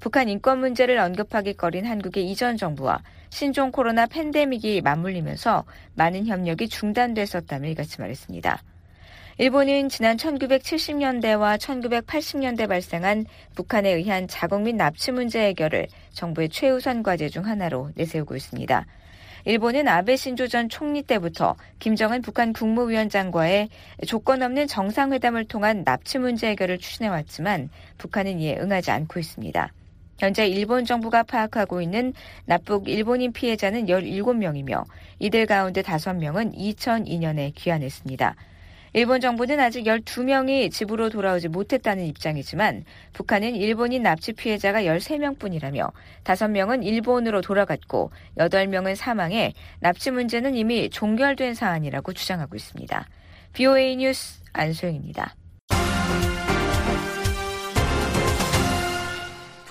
북한 인권 문제를 언급하기 꺼린 한국의 이전 정부와 신종 코로나 팬데믹이 맞물리면서 많은 협력이 중단됐었다며 이같이 말했습니다. 일본은 지난 1970년대와 1980년대 발생한 북한에 의한 자국 민 납치 문제 해결을 정부의 최우선 과제 중 하나로 내세우고 있습니다. 일본은 아베 신조 전 총리 때부터 김정은 북한 국무위원장과의 조건 없는 정상회담을 통한 납치 문제 해결을 추진해왔지만 북한은 이에 응하지 않고 있습니다. 현재 일본 정부가 파악하고 있는 납북 일본인 피해자는 17명이며 이들 가운데 5명은 2002년에 귀환했습니다. 일본 정부는 아직 12명이 집으로 돌아오지 못했다는 입장이지만 북한은 일본인 납치 피해자가 13명뿐이라며 5명은 일본으로 돌아갔고 8명은 사망해 납치 문제는 이미 종결된 사안이라고 주장하고 있습니다. BOA 뉴스 안소영입니다.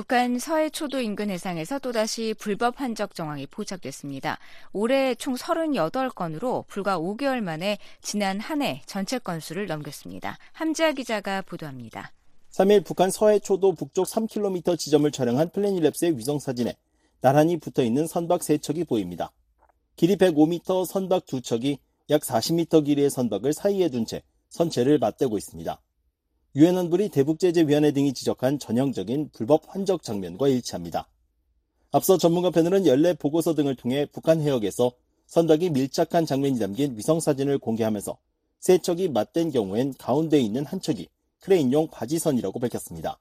북한 서해 초도 인근 해상에서 또다시 불법 한적 정황이 포착됐습니다. 올해 총 38건으로 불과 5개월 만에 지난 한 해 전체 건수를 넘겼습니다. 함지아 기자가 보도합니다. 3일 북한 서해 초도 북쪽 3km 지점을 촬영한 플래닛랩스의 위성 사진에 나란히 붙어 있는 선박 3척이 보입니다. 길이 105m 선박 2척이 약 40m 길이의 선박을 사이에 둔 채 선체를 맞대고 있습니다. 유엔 안보리 대북제재위원회 등이 지적한 전형적인 불법 환적 장면과 일치합니다. 앞서 전문가 패널은 연례 보고서 등을 통해 북한 해역에서 선박이 밀착한 장면이 담긴 위성 사진을 공개하면서 세 척이 맞댄 경우엔 가운데 있는 한 척이 크레인용 바지선이라고 밝혔습니다.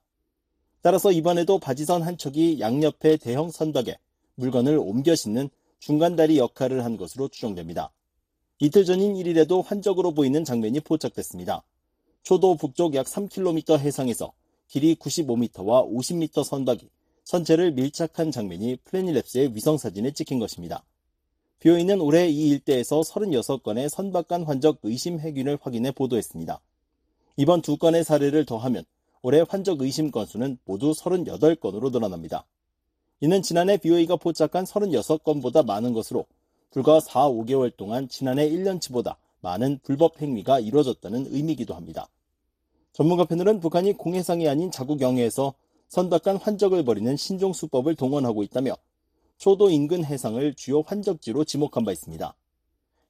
따라서 이번에도 바지선 한 척이 양옆의 대형 선박에 물건을 옮겨 싣는 중간다리 역할을 한 것으로 추정됩니다. 이틀 전인 1일에도 환적으로 보이는 장면이 포착됐습니다. 초도 북쪽 약 3km 해상에서 길이 95m와 50m 선박이 선체를 밀착한 장면이 플래닛랩스의 위성사진에 찍힌 것입니다. 비오이는 올해 이 일대에서 36건의 선박 간 환적 의심 해균을 확인해 보도했습니다. 이번 두 건의 사례를 더하면 올해 환적 의심 건수는 모두 38건으로 늘어납니다. 이는 지난해 비오이가 포착한 36건보다 많은 것으로 불과 4, 5개월 동안 지난해 1년치보다 많은 불법 행위가 이루어졌다는 의미이기도 합니다. 전문가 패널은 북한이 공해상이 아닌 자국 영해에서 선박 간 환적을 벌이는 신종 수법을 동원하고 있다며 초도 인근 해상을 주요 환적지로 지목한 바 있습니다.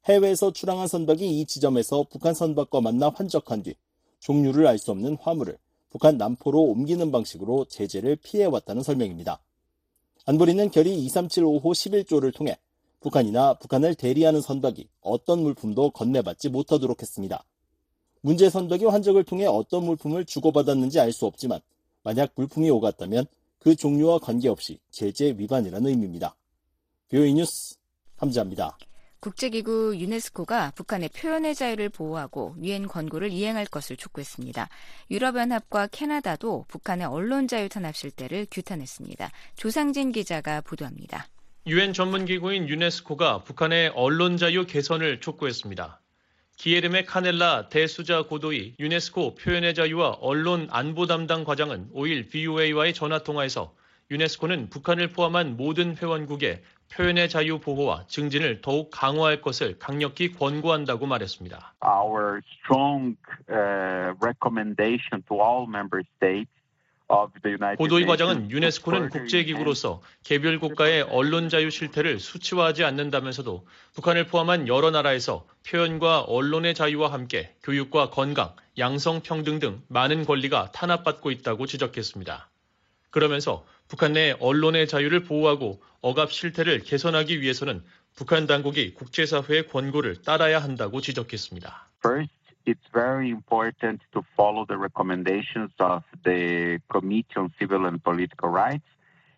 해외에서 출항한 선박이 이 지점에서 북한 선박과 만나 환적한 뒤 종류를 알 수 없는 화물을 북한 남포로 옮기는 방식으로 제재를 피해왔다는 설명입니다. 안보리는 결의 23755호 11조를 통해 북한이나 북한을 대리하는 선박이 어떤 물품도 건네받지 못하도록 했습니다. 문제 선박이 환적을 통해 어떤 물품을 주고받았는지 알 수 없지만 만약 물품이 오갔다면 그 종류와 관계없이 제재 위반이라는 의미입니다. 뷰이 뉴스 함지합니다. 국제기구 유네스코가 북한의 표현의 자유를 보호하고 유엔 권고를 이행할 것을 촉구했습니다. 유럽연합과 캐나다도 북한의 언론 자유 탄압 실태를 규탄했습니다. 조상진 기자가 보도합니다. 유엔 전문기구인 유네스코가 북한의 언론 자유 개선을 촉구했습니다. 기에르메 카넬라 대수자 고도이 유네스코 표현의 자유와 언론 안보 담당 과장은 5일 BOA와의 전화통화에서 유네스코는 북한을 포함한 모든 회원국에 표현의 자유 보호와 증진을 더욱 강화할 것을 강력히 권고한다고 말했습니다. Our strong uh, recommendation to all member states 고도희 과장은 유네스코는 국제기구로서 개별 국가의 언론 자유 실태를 수치화하지 않는다면서도 북한을 포함한 여러 나라에서 표현과 언론의 자유와 함께 교육과 건강, 양성평등 등 많은 권리가 탄압받고 있다고 지적했습니다. 그러면서 북한 내 언론의 자유를 보호하고 억압 실태를 개선하기 위해서는 북한 당국이 국제사회의 권고를 따라야 한다고 지적했습니다. First, it's very important to follow the recommendations of the Committee on Civil and Political Rights.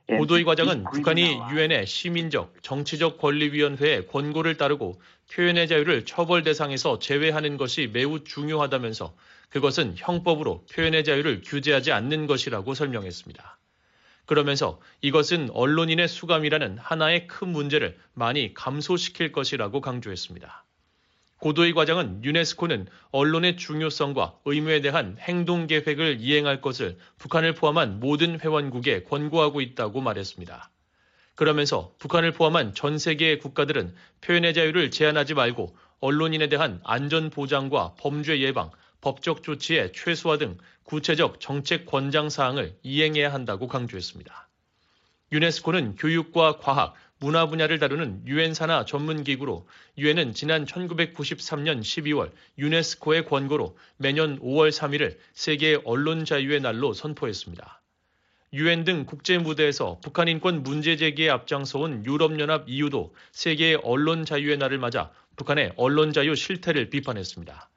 고도희 과장은 북한이 유엔의 시민적, 정치적 권리위원회의 권고를 따르고 표현의 자유를 처벌 대상에서 제외하는 것이 매우 중요하다면서 그것은 형법으로 표현의 자유를 규제하지 않는 것이라고 설명했습니다. 그러면서 이것은 언론인의 수감이라는 하나의 큰 문제를 많이 감소시킬 것이라고 강조했습니다. 고도희 과장은 유네스코는 언론의 중요성과 의무에 대한 행동 계획을 이행할 것을 북한을 포함한 모든 회원국에 권고하고 있다고 말했습니다. 그러면서 북한을 포함한 전 세계의 국가들은 표현의 자유를 제한하지 말고 언론인에 대한 안전 보장과 범죄 예방, 법적 조치의 최소화 등 구체적 정책 권장 사항을 이행해야 한다고 강조했습니다. 유네스코는 교육과 과학, 문화 분야를 다루는 유엔 산하 전문 기구로 유엔은 지난 1993년 12월 유네스코의 권고로 매년 5월 3일을 세계 언론 자유의 날로 선포했습니다. 유엔 등 국제 무대에서 북한 인권 문제 제기에 앞장서온 유럽연합 EU도 세계 언론 자유의 날을 맞아 북한의 언론 자유 실태를 비판했습니다.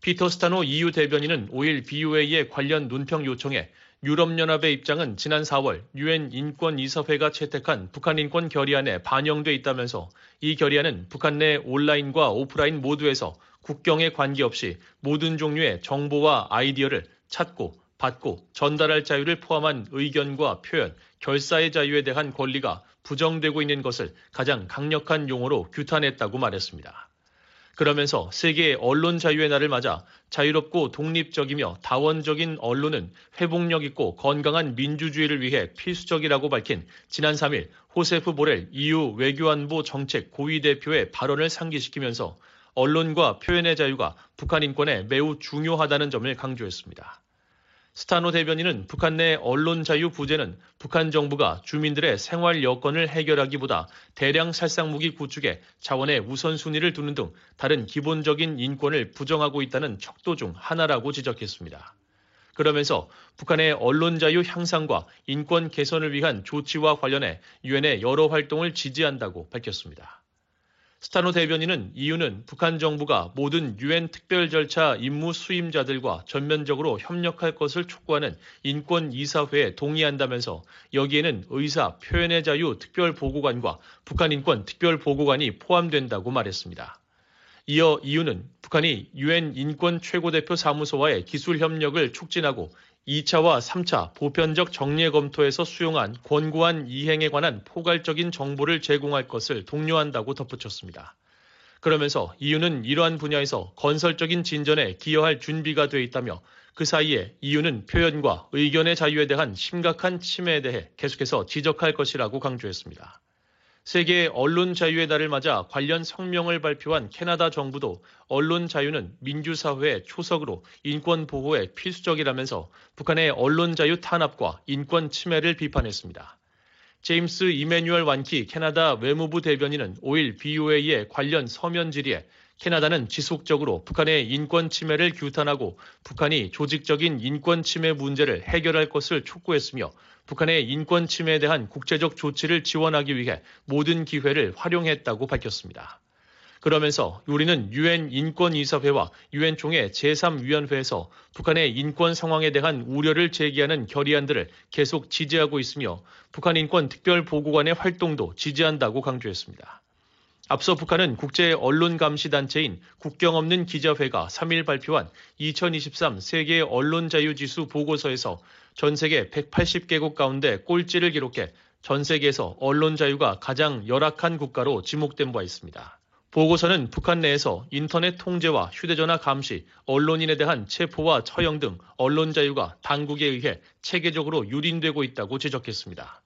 피터 스타노 EU 대변인은 5일 BOA의 관련 논평 요청에 유럽연합의 입장은 지난 4월 유엔 인권이사회가 채택한 북한 인권 결의안에 반영돼 있다면서 이 결의안은 북한 내 온라인과 오프라인 모두에서 국경에 관계없이 모든 종류의 정보와 아이디어를 찾고 받고 전달할 자유를 포함한 의견과 표현, 결사의 자유에 대한 권리가 부정되고 있는 것을 가장 강력한 용어로 규탄했다고 말했습니다. 그러면서 세계 언론 자유의 날을 맞아 자유롭고 독립적이며 다원적인 언론은 회복력 있고 건강한 민주주의를 위해 필수적이라고 밝힌 지난 3일 호세프 보렐 EU 외교안보 정책 고위 대표의 발언을 상기시키면서 언론과 표현의 자유가 북한 인권에 매우 중요하다는 점을 강조했습니다. 스타노 대변인은 북한 내 언론 자유 부재는 북한 정부가 주민들의 생활 여건을 해결하기보다 대량 살상 무기 구축에 자원의 우선순위를 두는 등 다른 기본적인 인권을 부정하고 있다는 척도 중 하나라고 지적했습니다. 그러면서 북한의 언론 자유 향상과 인권 개선을 위한 조치와 관련해 유엔의 여러 활동을 지지한다고 밝혔습니다. 스타노 대변인은 이유는 북한 정부가 모든 유엔 특별 절차 임무 수임자들과 전면적으로 협력할 것을 촉구하는 인권 이사회에 동의한다면서 여기에는 의사 표현의 자유 특별 보고관과 북한 인권 특별 보고관이 포함된다고 말했습니다. 이어 이유는 북한이 유엔 인권 최고대표 사무소와의 기술 협력을 촉진하고 2차와 3차 보편적 정례 검토에서 수용한 권고한 이행에 관한 포괄적인 정보를 제공할 것을 독려한다고 덧붙였습니다. 그러면서 이유는 이러한 분야에서 건설적인 진전에 기여할 준비가 돼 있다며 그 사이에 이유는 표현과 의견의 자유에 대한 심각한 침해에 대해 계속해서 지적할 것이라고 강조했습니다. 세계 언론 자유의 달을 맞아 관련 성명을 발표한 캐나다 정부도 언론 자유는 민주사회의 초석으로 인권 보호에 필수적이라면서 북한의 언론 자유 탄압과 인권 침해를 비판했습니다. 제임스 이메뉴얼 완키 캐나다 외무부 대변인은 5일 BOA의 관련 서면 질의에 캐나다는 지속적으로 북한의 인권 침해를 규탄하고 북한이 조직적인 인권 침해 문제를 해결할 것을 촉구했으며 북한의 인권 침해에 대한 국제적 조치를 지원하기 위해 모든 기회를 활용했다고 밝혔습니다. 그러면서 우리는 유엔 인권이사회와 유엔 총회 제3위원회에서 북한의 인권 상황에 대한 우려를 제기하는 결의안들을 계속 지지하고 있으며 북한 인권 특별보고관의 활동도 지지한다고 강조했습니다. 앞서 북한은 국제 언론 감시 단체인 국경 없는 기자회가 3일 발표한 2023 세계 언론 자유 지수 보고서에서 전 세계 180개국 가운데 꼴찌를 기록해 전 세계에서 언론 자유가 가장 열악한 국가로 지목된 바 있습니다. 보고서는 북한 내에서 인터넷 통제와 휴대전화 감시, 언론인에 대한 체포와 처형 등 언론 자유가 당국에 의해 체계적으로 유린되고 있다고 지적했습니다.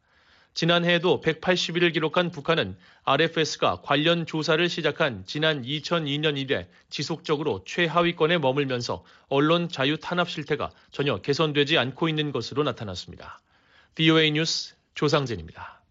지난해에도 180일을 기록한 북한은 RFS가 관련 조사를 시작한 지난 2002년 이래 지속적으로 최하위권에 머물면서 언론 자유 탄압 실태가 전혀 개선되지 않고 있는 것으로 나타났습니다. VOA 뉴스 조상진입니다.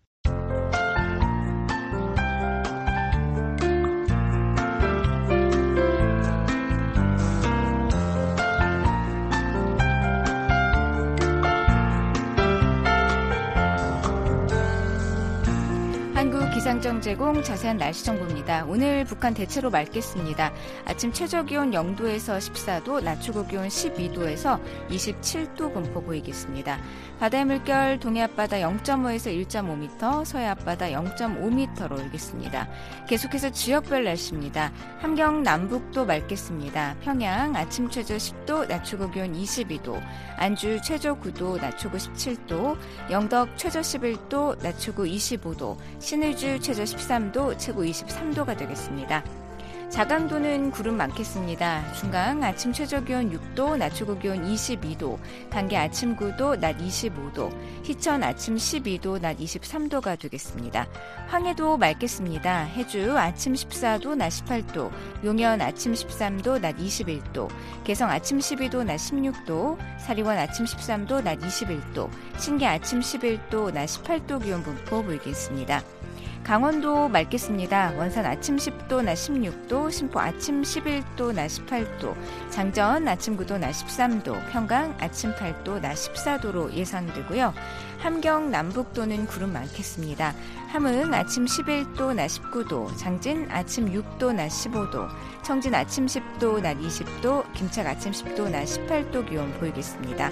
기상청 제공 자세한 날씨 정보입니다. 오늘 북한 대체로 맑겠습니다. 아침 최저 기온 0도에서 14도, 낮 최고 기온 12도에서 27도 분포 보이겠습니다. 바다의 물결 동해 앞바다 0.5에서 1.5m, 서해 앞바다 0.5m로 일겠습니다. 계속해서 지역별 날씨입니다. 함경 남북도 맑겠습니다. 평양 아침 최저 10도, 낮 최고 기온 22도, 안주 최저 9도, 낮 최고 17도, 영덕 최저 11도, 낮 최고 25도, 신의주 최저 13도, 최고 23도가 되겠습니다. 자강도는 구름 많겠습니다. 중강 아침 최저 기온 6도, 낮 최고 기온 22도, 단계 아침 9도, 낮 25도, 희천 아침 12도, 낮 23도가 되겠습니다. 황해도 맑겠습니다. 해주 아침 14도, 낮 18도, 용현 아침 13도, 낮 21도, 개성 아침 12도, 낮 16도, 사리원 아침 13도, 낮 21도, 신계 아침 11도, 낮 18도 기온 분포 보이겠습니다. 강원도 맑겠습니다. 원산 아침 10도, 낮 16도, 신포 아침 11도, 낮 18도, 장전 아침 9도, 낮 13도, 평강 아침 8도, 낮 14도로 예상되고요. 함경 남북도는 구름 많겠습니다. 함흥 아침 11도, 낮 19도, 장진 아침 6도, 낮 15도, 청진 아침 10도, 낮 20도, 김착 아침 10도, 낮 18도 기온 보이겠습니다.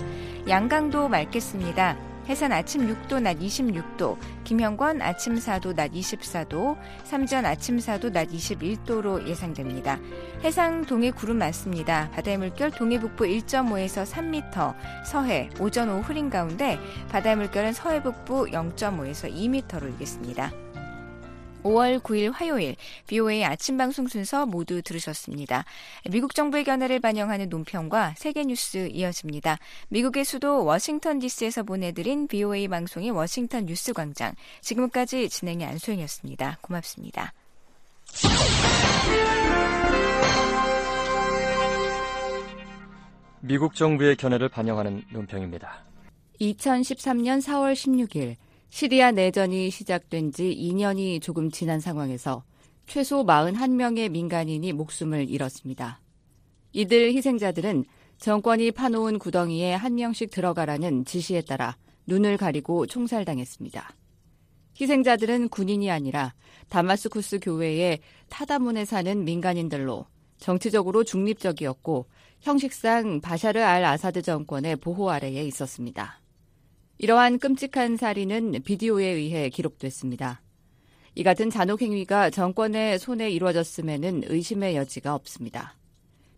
양강도 맑겠습니다. 해산 아침 6도 낮 26도, 김형권 아침 4도 낮 24도, 삼전 아침 4도 낮 21도로 예상됩니다. 해상 동해 구름 많습니다. 바다의 물결 동해 북부 1.5에서 3m, 서해 오전 오후 흐린 가운데 바다의 물결은 서해 북부 0.5에서 2m로 일겠습니다. 5월 9일 화요일 BOA 아침 방송 순서 모두 들으셨습니다. 미국 정부의 견해를 반영하는 논평과 세계 뉴스 이어집니다. 미국의 수도 워싱턴 DC에서 보내드린 BOA 방송의 워싱턴 뉴스 광장. 지금까지 진행의 안소영이었습니다. 고맙습니다. 미국 정부의 견해를 반영하는 논평입니다. 2013년 4월 16일 시리아 내전이 시작된 지 2년이 조금 지난 상황에서 최소 41명의 민간인이 목숨을 잃었습니다. 이들 희생자들은 정권이 파놓은 구덩이에 한 명씩 들어가라는 지시에 따라 눈을 가리고 총살당했습니다. 희생자들은 군인이 아니라 다마스쿠스 교회의 타다문에 사는 민간인들로 정치적으로 중립적이었고 형식상 바샤르 알 아사드 정권의 보호 아래에 있었습니다. 이러한 끔찍한 살인은 비디오에 의해 기록됐습니다. 이 같은 잔혹 행위가 정권의 손에 이루어졌음에는 의심의 여지가 없습니다.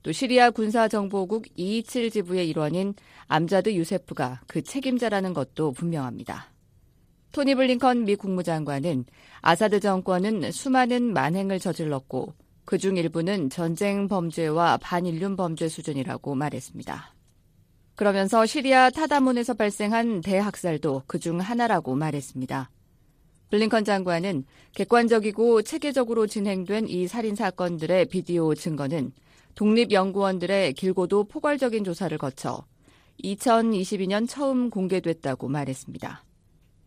또 시리아 군사정보국 227 지부의 일원인 암자드 유세프가 그 책임자라는 것도 분명합니다. 토니 블링컨 미 국무장관은 아사드 정권은 수많은 만행을 저질렀고 그중 일부는 전쟁 범죄와 반인륜 범죄 수준이라고 말했습니다. 그러면서 시리아 타다문에서 발생한 대학살도 그 중 하나라고 말했습니다. 블링컨 장관은 객관적이고 체계적으로 진행된 이 살인 사건들의 비디오 증거는 독립연구원들의 길고도 포괄적인 조사를 거쳐 2022년 처음 공개됐다고 말했습니다.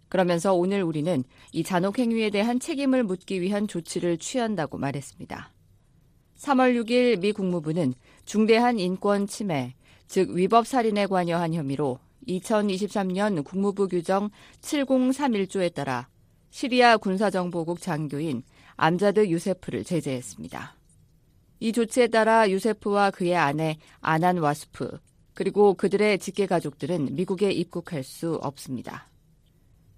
그러면서 오늘 우리는 이 잔혹 행위에 대한 책임을 묻기 위한 조치를 취한다고 말했습니다. 3월 6일 미 국무부는 중대한 인권 침해, 즉 위법 살인에 관여한 혐의로 2023년 국무부 규정 7031조에 따라 시리아 군사정보국 장교인 암자드 유세프를 제재했습니다. 이 조치에 따라 유세프와 그의 아내 아난 와스프 그리고 그들의 직계 가족들은 미국에 입국할 수 없습니다.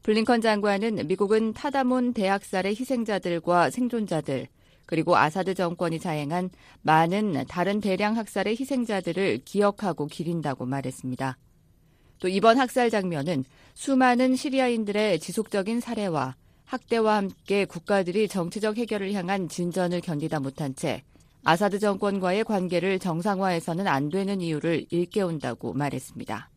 블링컨 장관은 미국은 타다문 대학살의 희생자들과 생존자들 그리고 아사드 정권이 자행한 많은 다른 대량 학살의 희생자들을 기억하고 기린다고 말했습니다. 또 이번 학살 장면은 수많은 시리아인들의 지속적인 살해와 학대와 함께 국가들이 정치적 해결을 향한 진전을 견디다 못한 채 아사드 정권과의 관계를 정상화해서는 안 되는 이유를 일깨운다고 말했습니다.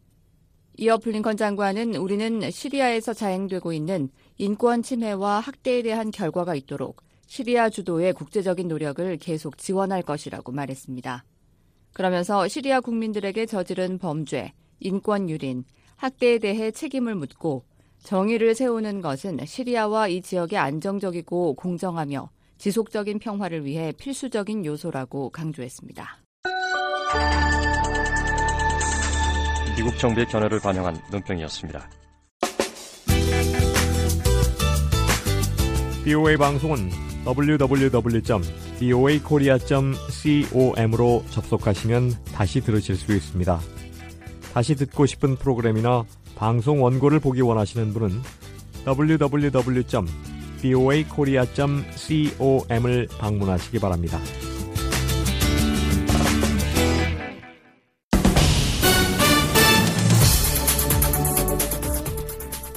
이어 블링컨 장관은 우리는 시리아에서 자행되고 있는 인권 침해와 학대에 대한 결과가 있도록 시리아 주도의 국제적인 노력을 계속 지원할 것이라고 말했습니다. 그러면서 시리아 국민들에게 저지른 범죄, 인권 유린, 학대에 대해 책임을 묻고 정의를 세우는 것은 시리아와 이 지역의 안정적이고 공정하며 지속적인 평화를 위해 필수적인 요소라고 강조했습니다. 미국 정부의 견해를 반영한 논평이었습니다. BOA 방송은 www.voakorea.com으로 접속하시면 다시 들으실 수 있습니다. 다시 듣고 싶은 프로그램이나 방송 원고를 보기 원하시는 분은 www.voakorea.com을 방문하시기 바랍니다.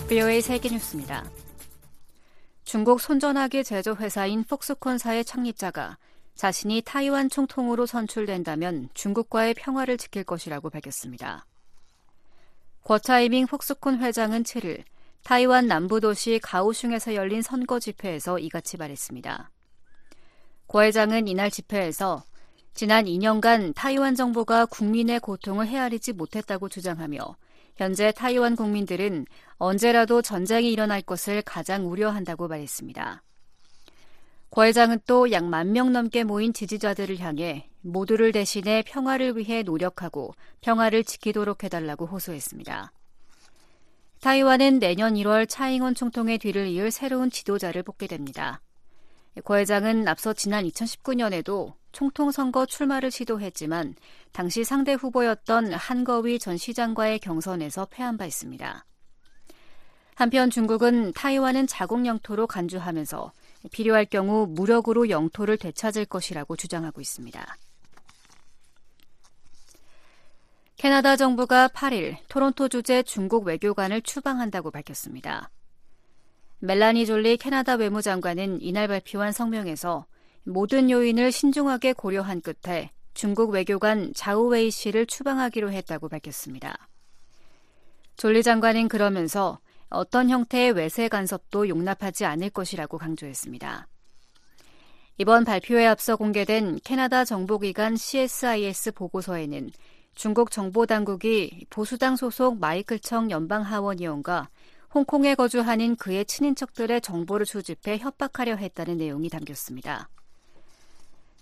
VOA 세계 뉴스입니다. 중국 손전화기 제조 회사인 폭스콘사의 창립자가 자신이 타이완 총통으로 선출된다면 중국과의 평화를 지킬 것이라고 밝혔습니다. 궈차이밍 폭스콘 회장은 7일 타이완 남부 도시 가오슝에서 열린 선거 집회에서 이같이 말했습니다. 고 회장은 이날 집회에서 지난 2년간 타이완 정부가 국민의 고통을 헤아리지 못했다고 주장하며 현재 타이완 국민들은 언제라도 전쟁이 일어날 것을 가장 우려한다고 말했습니다. 고 회장은 또 약 만 명 넘게 모인 지지자들을 향해 모두를 대신해 평화를 위해 노력하고 평화를 지키도록 해달라고 호소했습니다. 타이완은 내년 1월 차잉원 총통의 뒤를 이을 새로운 지도자를 뽑게 됩니다. 고 회장은 앞서 지난 2019년에도 총통 선거 출마를 시도했지만 당시 상대 후보였던 한거위 전 시장과의 경선에서 패한 바 있습니다. 한편 중국은 타이완은 자국 영토로 간주하면서 필요할 경우 무력으로 영토를 되찾을 것이라고 주장하고 있습니다. 캐나다 정부가 8일 토론토 주재 중국 외교관을 추방한다고 밝혔습니다. 멜라니 졸리 캐나다 외무장관은 이날 발표한 성명에서 모든 요인을 신중하게 고려한 끝에 중국 외교관 자우웨이 씨를 추방하기로 했다고 밝혔습니다. 졸리 장관은 그러면서 어떤 형태의 외세 간섭도 용납하지 않을 것이라고 강조했습니다. 이번 발표에 앞서 공개된 캐나다 정보기관 CSIS 보고서에는 중국 정보당국이 보수당 소속 마이클 청 연방하원의원과 홍콩에 거주하는 그의 친인척들의 정보를 수집해 협박하려 했다는 내용이 담겼습니다.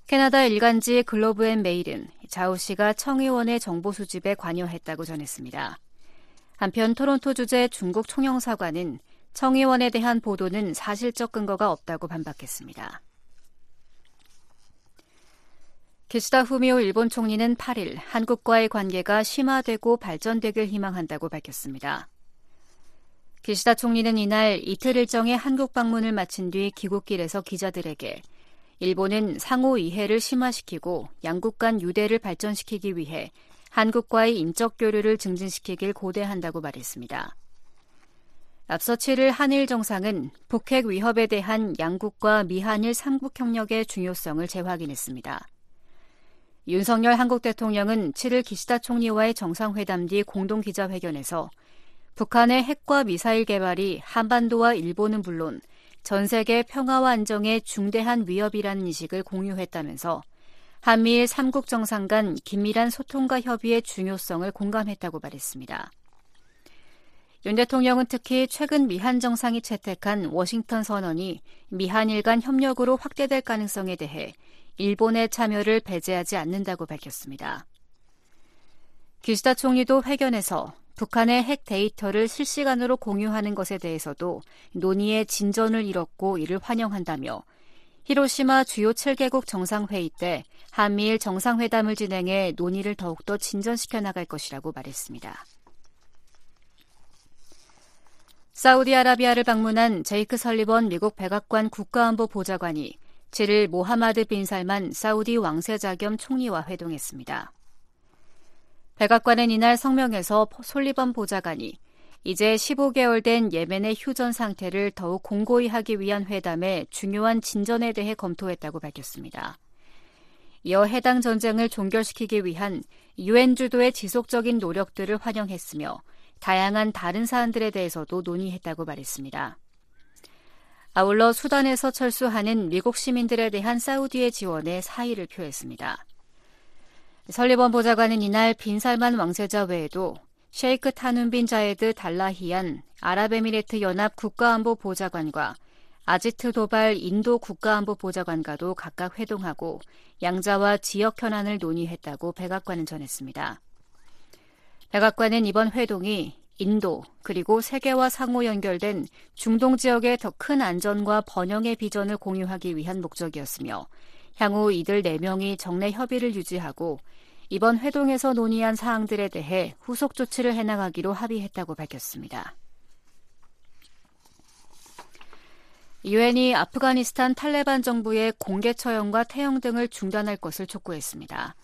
캐나다 일간지 글로브 앤 메일은 자오 씨가 청의원의 정보 수집에 관여했다고 전했습니다. 한편 토론토 주재 중국 총영사관은 청의원에 대한 보도는 사실적 근거가 없다고 반박했습니다. 기시다 후미오 일본 총리는 8일 한국과의 관계가 심화되고 발전되길 희망한다고 밝혔습니다. 기시다 총리는 이날 이틀 일정의 한국 방문을 마친 뒤 귀국길에서 기자들에게 일본은 상호 이해를 심화시키고 양국 간 유대를 발전시키기 위해 한국과의 인적 교류를 증진시키길 고대한다고 말했습니다. 앞서 7일 한일 정상은 북핵 위협에 대한 양국과 미한일 삼국 협력의 중요성을 재확인했습니다. 윤석열 한국 대통령은 7일 기시다 총리와의 정상회담 뒤 공동 기자회견에서 북한의 핵과 미사일 개발이 한반도와 일본은 물론 전 세계 평화와 안정에 중대한 위협이라는 인식을 공유했다면서 한미일 3국 정상 간 긴밀한 소통과 협의의 중요성을 공감했다고 말했습니다. 윤 대통령은 특히 최근 미한 정상이 채택한 워싱턴 선언이 미한일 간 협력으로 확대될 가능성에 대해 일본의 참여를 배제하지 않는다고 밝혔습니다. 기시다 총리도 회견에서 북한의 핵 데이터를 실시간으로 공유하는 것에 대해서도 논의의 진전을 이뤘고 이를 환영한다며 히로시마 주요 7개국 정상회의 때 한미일 정상회담을 진행해 논의를 더욱더 진전시켜 나갈 것이라고 말했습니다. 사우디아라비아를 방문한 제이크 설리번 미국 백악관 국가안보 보좌관이 7일 모하마드 빈 살만 사우디 왕세자 겸 총리와 회동했습니다. 백악관은 이날 성명에서 솔리번 보좌관이 이제 15개월 된 예멘의 휴전 상태를 더욱 공고히 하기 위한 회담의 중요한 진전에 대해 검토했다고 밝혔습니다. 이어 해당 전쟁을 종결시키기 위한 유엔 주도의 지속적인 노력들을 환영했으며 다양한 다른 사안들에 대해서도 논의했다고 말했습니다. 아울러 수단에서 철수하는 미국 시민들에 대한 사우디의 지원에 사의를 표했습니다. 설리번 보좌관은 이날 빈살만 왕세자 외에도 셰이크 타눈빈 자에드 달라히안 아랍에미레트 연합 국가안보 보좌관과 아지트 도발 인도 국가안보 보좌관과도 각각 회동하고 양자와 지역 현안을 논의했다고 백악관은 전했습니다. 백악관은 이번 회동이 인도 그리고 세계와 상호 연결된 중동 지역의 더 큰 안전과 번영의 비전을 공유하기 위한 목적이었으며 향후 이들 4명이 정례 협의를 유지하고 이번 회동에서 논의한 사항들에 대해 후속 조치를 해나가기로 합의했다고 밝혔습니다. 유엔이 아프가니스탄 탈레반 정부의 공개 처형과 태형 등을 중단할 것을 촉구했습니다.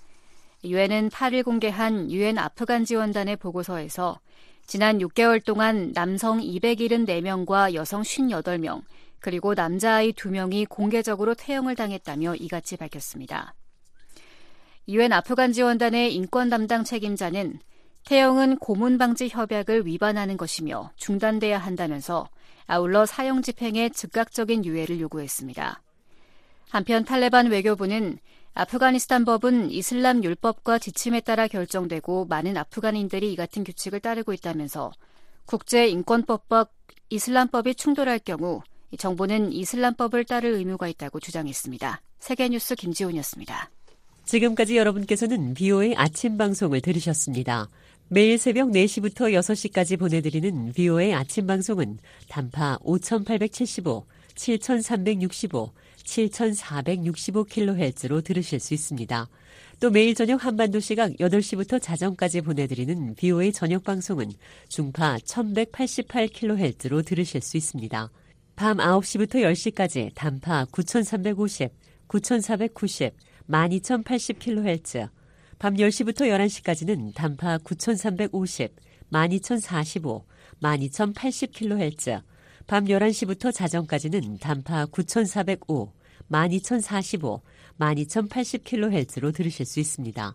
유엔은 8일 공개한 유엔 아프간 지원단의 보고서에서 지난 6개월 동안 남성 274명과 여성 58명, 그리고 남자아이 2명이 공개적으로 태형을 당했다며 이같이 밝혔습니다. 유엔 아프간 지원단의 인권 담당 책임자는 태형은 고문 방지 협약을 위반하는 것이며 중단돼야 한다면서 아울러 사형 집행에 즉각적인 유예를 요구했습니다. 한편 탈레반 외교부는 아프가니스탄 법은 이슬람 율법과 지침에 따라 결정되고 많은 아프간인들이 이 같은 규칙을 따르고 있다면서 국제 인권법과 이슬람법이 충돌할 경우 정부는 이슬람법을 따를 의무가 있다고 주장했습니다. 세계뉴스 김지훈이었습니다. 지금까지 여러분께서는 비오의 아침 방송을 들으셨습니다. 매일 새벽 4시부터 6시까지 보내드리는 비오의 아침 방송은 단파 5875, 7365, 7,465kHz로 들으실 수 있습니다. 또 매일 저녁 한반도 시각 8시부터 자정까지 보내드리는 BOA 저녁 방송은 중파 1188kHz로 들으실 수 있습니다. 밤 9시부터 10시까지 단파 9350, 9490, 12080kHz, 밤 10시부터 11시까지는 단파 9350, 12045, 12080kHz, 밤 11시부터 자정까지는 단파 9405, 12045, 12080kHz로 들으실 수 있습니다.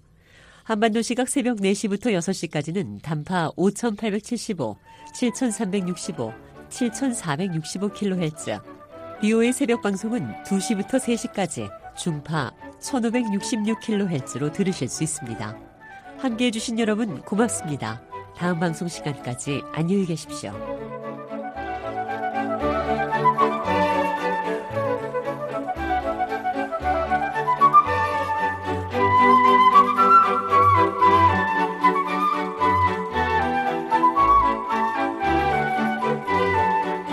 한반도 시각 새벽 4시부터 6시까지는 단파 5875, 7365, 7465kHz. BO의 새벽 방송은 2시부터 3시까지 중파 1566kHz로 들으실 수 있습니다. 함께 해주신 여러분 고맙습니다. 다음 방송 시간까지 안녕히 계십시오.